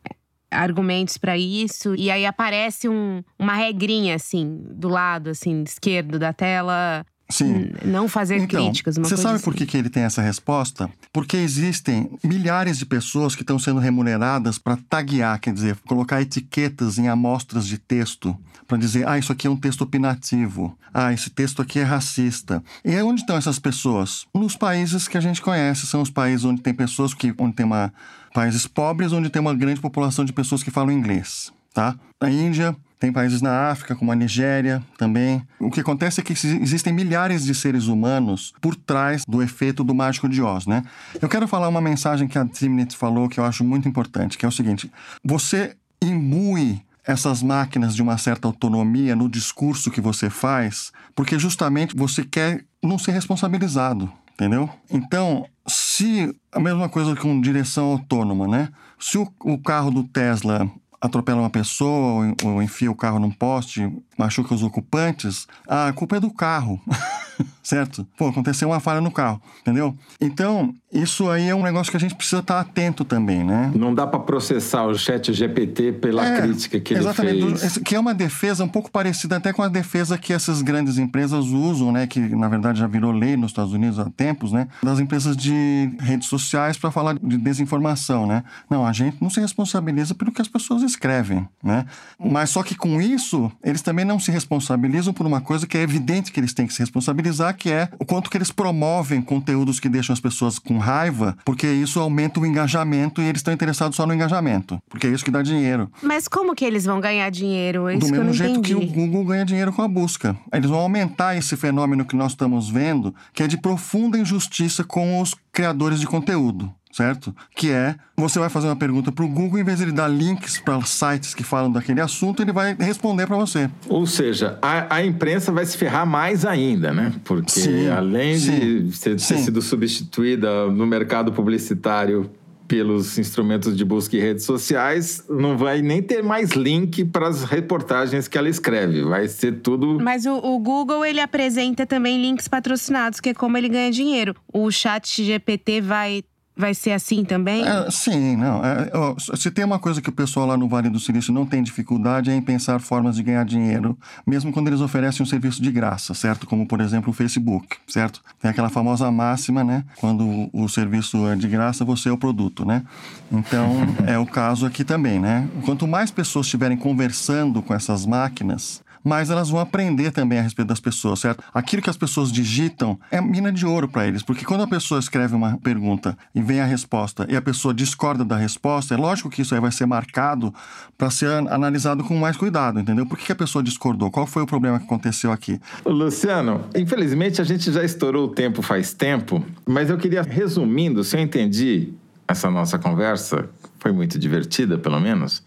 argumentos para isso. E aí aparece um, uma regrinha, assim, do lado, assim, esquerdo da tela. Sim. Não fazer então, críticas. você sabe assim. por que, que ele tem essa resposta? Porque existem milhares de pessoas que estão sendo remuneradas para taguear, quer dizer, colocar etiquetas em amostras de texto para dizer, ah, isso aqui é um texto opinativo, ah, esse texto aqui é racista. E onde estão essas pessoas? Nos países que a gente conhece, são os países onde tem pessoas que, onde tem uma países pobres, onde tem uma grande população de pessoas que falam inglês, tá? Na Índia, tem países na África, como a Nigéria também. O que acontece é que existem milhares de seres humanos por trás do efeito do mágico de Oz, né? Eu quero falar uma mensagem que a Timnit falou que eu acho muito importante, que é o seguinte: você imbui essas máquinas de uma certa autonomia no discurso que você faz, porque justamente você quer não ser responsabilizado, entendeu? Então, se a mesma coisa com direção autônoma, né? Se o, o carro do Tesla atropela uma pessoa ou enfia o carro num poste, machuca os ocupantes, a culpa é do carro. *laughs* *laughs* certo? Pô, aconteceu uma falha no carro, entendeu? Então, isso aí é um negócio que a gente precisa estar atento também, né? Não dá para processar o chat GPT pela é, crítica que ele exatamente, fez. Que é uma defesa um pouco parecida até com a defesa que essas grandes empresas usam, né? Que na verdade já virou lei nos Estados Unidos há tempos, né? Das empresas de redes sociais para falar de desinformação, né? Não, a gente não se responsabiliza pelo que as pessoas escrevem, né? Mas só que com isso, eles também não se responsabilizam por uma coisa que é evidente que eles têm que se responsabilizar, que é o quanto que eles promovem conteúdos que deixam as pessoas com raiva, porque isso aumenta o engajamento e eles estão interessados só no engajamento, porque é isso que dá dinheiro. Mas como que eles vão ganhar dinheiro? Isso Do mesmo que jeito entendi. que o Google ganha dinheiro com a busca. Eles vão aumentar esse fenômeno que nós estamos vendo, que é de profunda injustiça com os criadores de conteúdo certo? Que é, você vai fazer uma pergunta para o Google, em vez de ele dar links para sites que falam daquele assunto, ele vai responder para você. Ou seja, a, a, imprensa vai se ferrar mais ainda, né? Porque Sim, além sim, de ter sim. sido substituída no mercado publicitário pelos instrumentos de busca e redes sociais, não vai nem ter mais link para as reportagens que ela escreve. Vai ser tudo. Mas o, o Google ele apresenta também links patrocinados, que é como ele ganha dinheiro. O Chat GPT vai Vai ser assim também? É, sim, não. É, ó, se tem uma coisa que o pessoal lá no Vale do Silício não tem dificuldade é em pensar formas de ganhar dinheiro, mesmo quando eles oferecem um serviço de graça, certo? Como, por exemplo, o Facebook, certo? Tem aquela famosa máxima, né? Quando o, o serviço é de graça, você é o produto, né? Então, *laughs* é o caso aqui também, né? Quanto mais pessoas estiverem conversando com essas máquinas, mas elas vão aprender também a respeito das pessoas, certo? Aquilo que as pessoas digitam é mina de ouro para eles, porque quando a pessoa escreve uma pergunta e vem a resposta e a pessoa discorda da resposta, é lógico que isso aí vai ser marcado para ser analisado com mais cuidado, entendeu? Por que a pessoa discordou? Qual foi o problema que aconteceu aqui? Luciano, infelizmente a gente já estourou o tempo faz tempo, mas eu queria, resumindo, se eu entendi essa nossa conversa, foi muito divertida, pelo menos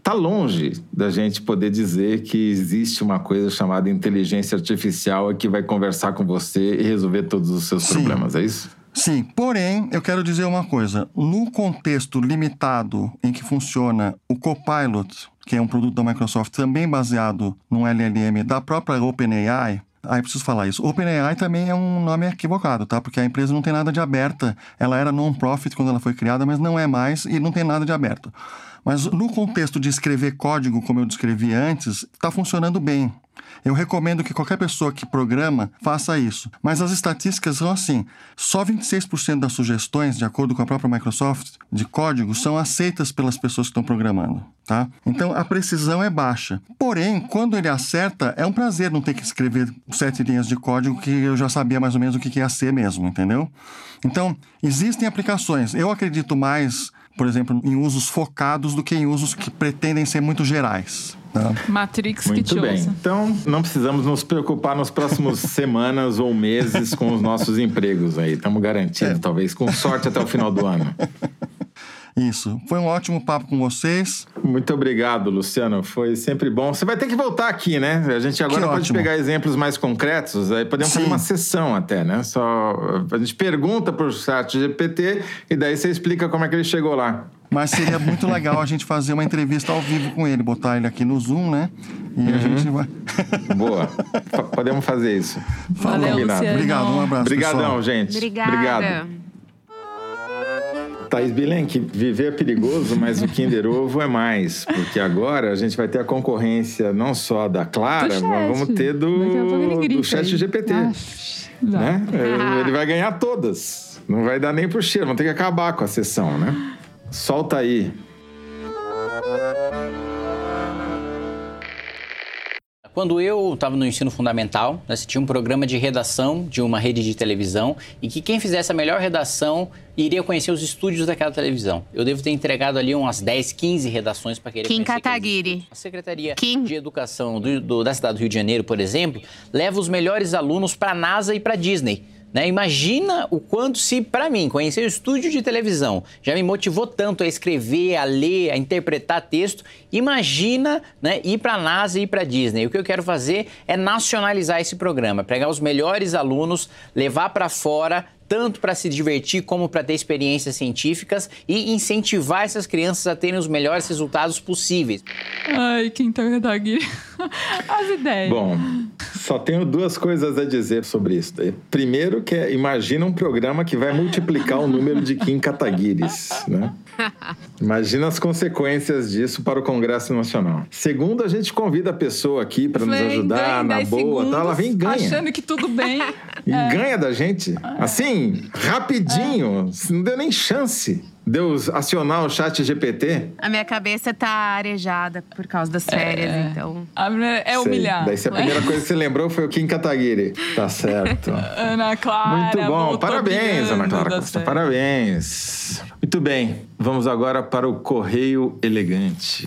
está longe da gente poder dizer que existe uma coisa chamada inteligência artificial que vai conversar com você e resolver todos os seus Sim. problemas, é isso? Sim, porém, eu quero dizer uma coisa. No contexto limitado em que funciona o Copilot, que é um produto da Microsoft também baseado num LLM da própria OpenAI, Aí preciso falar isso. OpenAI também é um nome equivocado, tá? Porque a empresa não tem nada de aberta. Ela era non-profit quando ela foi criada, mas não é mais e não tem nada de aberto. Mas no contexto de escrever código, como eu descrevi antes, está funcionando bem. Eu recomendo que qualquer pessoa que programa faça isso. Mas as estatísticas são assim: só 26% das sugestões, de acordo com a própria Microsoft, de código, são aceitas pelas pessoas que estão programando. Tá? Então a precisão é baixa. Porém, quando ele acerta, é um prazer não ter que escrever sete linhas de código que eu já sabia mais ou menos o que ia ser mesmo, entendeu? Então, existem aplicações. Eu acredito mais, por exemplo, em usos focados do que em usos que pretendem ser muito gerais. Tá? Matrix que Muito te bem. ouça. Então, não precisamos nos preocupar nos próximos *laughs* semanas ou meses com os nossos empregos aí. Estamos garantidos, talvez, com sorte até o final do ano. *laughs* Isso. Foi um ótimo papo com vocês. Muito obrigado, Luciano. Foi sempre bom. Você vai ter que voltar aqui, né? A gente agora Que pode ótimo. pegar exemplos mais concretos. Aí podemos fazer Sim. uma sessão até, né? Só a gente pergunta para o chat GPT e daí você explica como é que ele chegou lá. Mas seria muito *laughs* legal a gente fazer uma entrevista ao vivo com ele, botar ele aqui no Zoom, né? E a gente vai. *laughs* Boa. P- podemos fazer isso. Valeu, Combinado. Luciano. Obrigado, um abraço. Obrigadão, pessoal. gente. Obrigada. Obrigado. Thaís Bilenque, viver é perigoso, mas o Kinder Ovo é mais. Porque agora a gente vai ter a concorrência não só da Clara, mas vamos ter do, do chat aí. GPT. Ah, né? É, *laughs* Ele vai ganhar todas. Não vai dar nem pro cheiro, vamos ter que acabar com a sessão, né? Solta aí. Quando eu estava no ensino fundamental, nós tinha um programa de redação de uma rede de televisão e que quem fizesse a melhor redação iria conhecer os estúdios daquela televisão. Eu devo ter entregado ali umas 10, 15 redações para querer Kim Kataguiri. A Secretaria Kim. de Educação do- do- da cidade do Rio de Janeiro, por exemplo, leva os melhores alunos para a NASA e para a Disney. Né? Imagina o quanto se, para mim, conhecer o estúdio de televisão já me motivou tanto a escrever, a ler, a interpretar texto. Imagina né, ir para a NASA e ir para a Disney. O que eu quero fazer é nacionalizar esse programa, pegar os melhores alunos, levar para fora, tanto para se divertir como para ter experiências científicas e incentivar essas crianças a terem os melhores resultados possíveis. Ai, quem tá aqui? *laughs* As ideias. Bom, só tenho duas coisas a dizer sobre isso. daí. Primeiro, que é, imagina um programa que vai multiplicar o número de Kim Kataguiris, né? *laughs* Imagina as consequências disso para o Congresso Nacional. Segundo, a gente convida a pessoa aqui para nos ajudar na 10 boa, tá? Ela vem e ganha. Achando que tudo bem. *laughs* E ganha da gente. Assim, rapidinho. Não deu nem chance de eu acionar o chat GPT. A minha cabeça tá arejada por causa das férias, então. A primeira- É Sei. humilhar. Daí se a é? primeira coisa que você lembrou foi o Kim Kataguiri. Tá certo. *laughs* Ana Clara. Muito bom. Parabéns, Ana Clara Costa. Parabéns. Muito bem. Vamos agora para o Correio Elegante.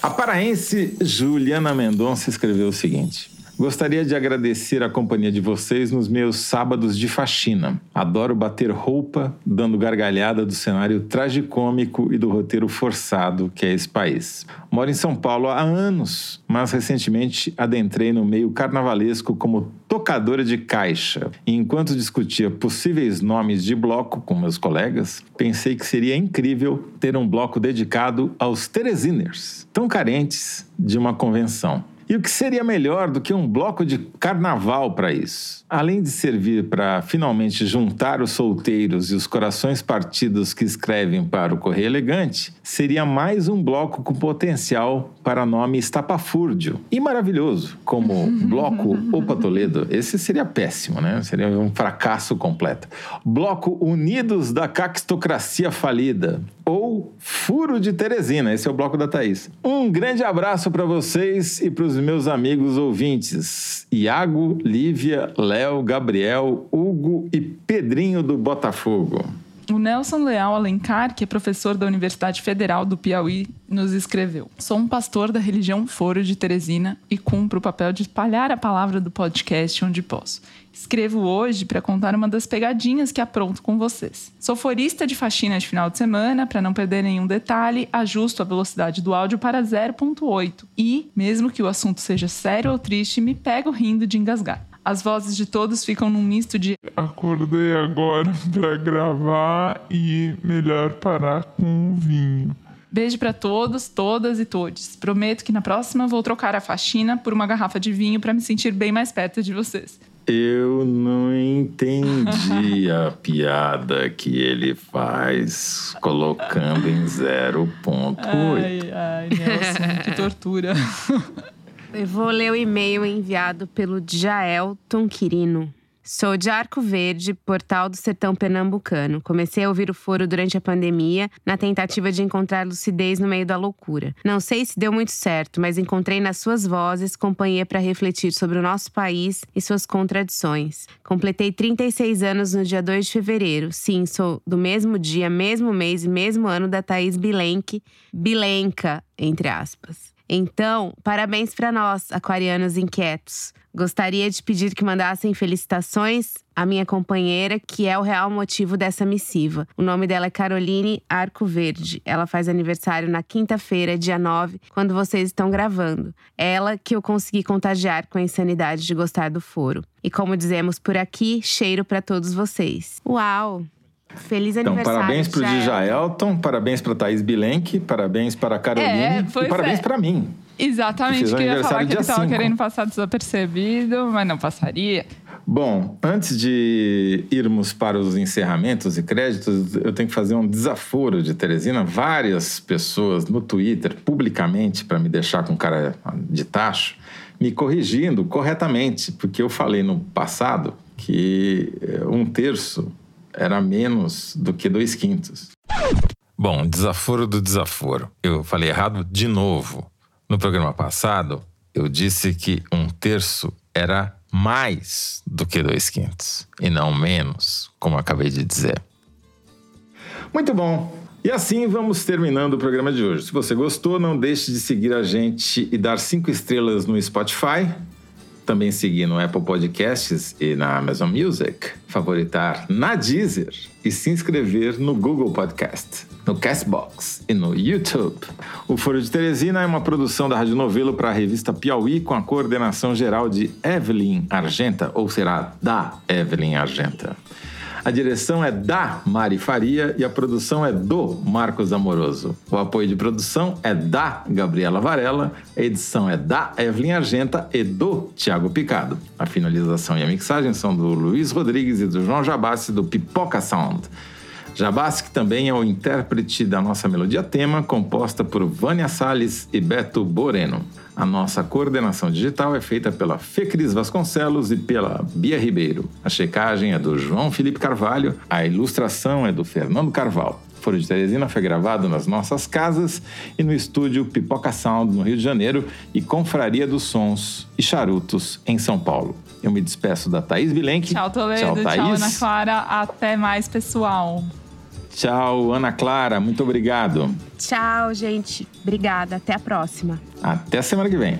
A paraense Juliana Mendonça escreveu o seguinte. Gostaria de agradecer a companhia de vocês nos meus sábados de faxina. Adoro bater roupa, dando gargalhada do cenário tragicômico e do roteiro forçado que é esse país. Moro em São Paulo há anos, mas recentemente adentrei no meio carnavalesco como tocadora de caixa. E enquanto discutia possíveis nomes de bloco com meus colegas, pensei que seria incrível ter um bloco dedicado aos Teresiners, tão carentes de uma convenção. E o que seria melhor do que um bloco de carnaval para isso? Além de servir para finalmente juntar os solteiros e os corações partidos que escrevem para o Correio Elegante, seria mais um bloco com potencial para nome estapafúrdio e maravilhoso, como *laughs* Bloco Opa Toledo. Esse seria péssimo, né? Seria um fracasso completo. Bloco Unidos da Caquistocracia Falida ou Furo de Teresina. Esse é o bloco da Thaís. Um grande abraço para vocês e para os meus amigos ouvintes. Iago, Lívia, Léo, Gabriel, Hugo e Pedrinho do Botafogo. O Nelson Leal Alencar, que é professor da Universidade Federal do Piauí, nos escreveu: Sou um pastor da religião Foro de Teresina e cumpro o papel de espalhar a palavra do podcast onde posso. Escrevo hoje para contar uma das pegadinhas que apronto com vocês. Sou forista de faxina de final de semana, para não perder nenhum detalhe, ajusto a velocidade do áudio para 0.8 e, mesmo que o assunto seja sério ou triste, me pego rindo de engasgar. As vozes de todos ficam num misto de Acordei agora *laughs* para gravar e melhor parar com um vinho. Beijo para todos, todas e todes. Prometo que na próxima vou trocar a faxina por uma garrafa de vinho para me sentir bem mais perto de vocês. Eu não entendi *laughs* a piada que ele faz colocando em 0.8. Ai, ai, Nelson, que tortura. *laughs* Eu vou ler o e-mail enviado pelo Jaelton Quirino. Sou de Arco Verde, portal do sertão pernambucano. Comecei a ouvir o foro durante a pandemia, na tentativa de encontrar lucidez no meio da loucura. Não sei se deu muito certo, mas encontrei nas suas vozes companhia para refletir sobre o nosso país e suas contradições. Completei 36 anos no dia 2 de fevereiro. Sim, sou do mesmo dia, mesmo mês e mesmo ano da Thaís Bilenque, Bilenca, entre aspas. Então, parabéns para nós, aquarianos inquietos. Gostaria de pedir que mandassem felicitações à minha companheira, que é o real motivo dessa missiva. O nome dela é Caroline Arco Verde. Ela faz aniversário na quinta-feira, dia 9, quando vocês estão gravando. Ela que eu consegui contagiar com a insanidade de gostar do foro. E como dizemos por aqui, cheiro para todos vocês. Uau! Feliz Então, aniversário. parabéns pro Jael. Djaelton, parabéns pra Thaís Bilenque, parabéns para a Caroline É, e pois parabéns é. pra mim. Exatamente, Fiz queria falar que ele dia tava cinco. querendo passar desapercebido, mas não passaria. Bom, antes de irmos para os encerramentos e créditos, eu tenho que fazer um desaforo de Teresina. Várias pessoas no Twitter, publicamente, para me deixar com cara de tacho, me corrigindo corretamente, porque eu falei no passado que eh, um terço era menos do que dois quintos. Bom, desaforo do desaforo. Eu falei errado de novo. No programa passado, eu disse que um terço era mais do que dois quintos e não menos, como acabei de dizer. Muito bom. E assim vamos terminando o programa de hoje. Se você gostou, não deixe de seguir a gente e dar cinco estrelas no Spotify. Também seguir no Apple Podcasts e na Amazon Music. Favoritar na Deezer e se inscrever no Google Podcast, no Castbox e no YouTube. O Foro de Teresina é uma produção da Rádio Novelo para a revista Piauí com a coordenação geral de Evelyn Argenta, ou será da Evelyn Argenta. A direção é da Mari Faria e a produção é do Marcos Amoroso. O apoio de produção é da Gabriela Varela, a edição é da Evelyn Argenta e do Tiago Picado. A finalização e a mixagem são do Luiz Rodrigues e do João Jabassi do Pipoca Sound. Jabassi, que também é o intérprete da nossa melodia tema, composta por Vânia Salles e Beto Boreno. A nossa coordenação digital é feita pela Fecris Vasconcelos e pela Bia Ribeiro. A checagem é do João Felipe Carvalho, a ilustração é do Fernando Carvalho. Foro de Teresina foi gravado nas nossas casas e no estúdio Pipoca Sound, no Rio de Janeiro, e Confraria dos Sons e Charutos, em São Paulo. Eu me despeço da Thaís Bilenque. Tchau, Toledo. Tchau, Tchau, Thaís. Ana Clara. Até mais, pessoal. Tchau, Ana Clara. Muito obrigado. Tchau, gente. Obrigada. Até a próxima. Até semana que vem.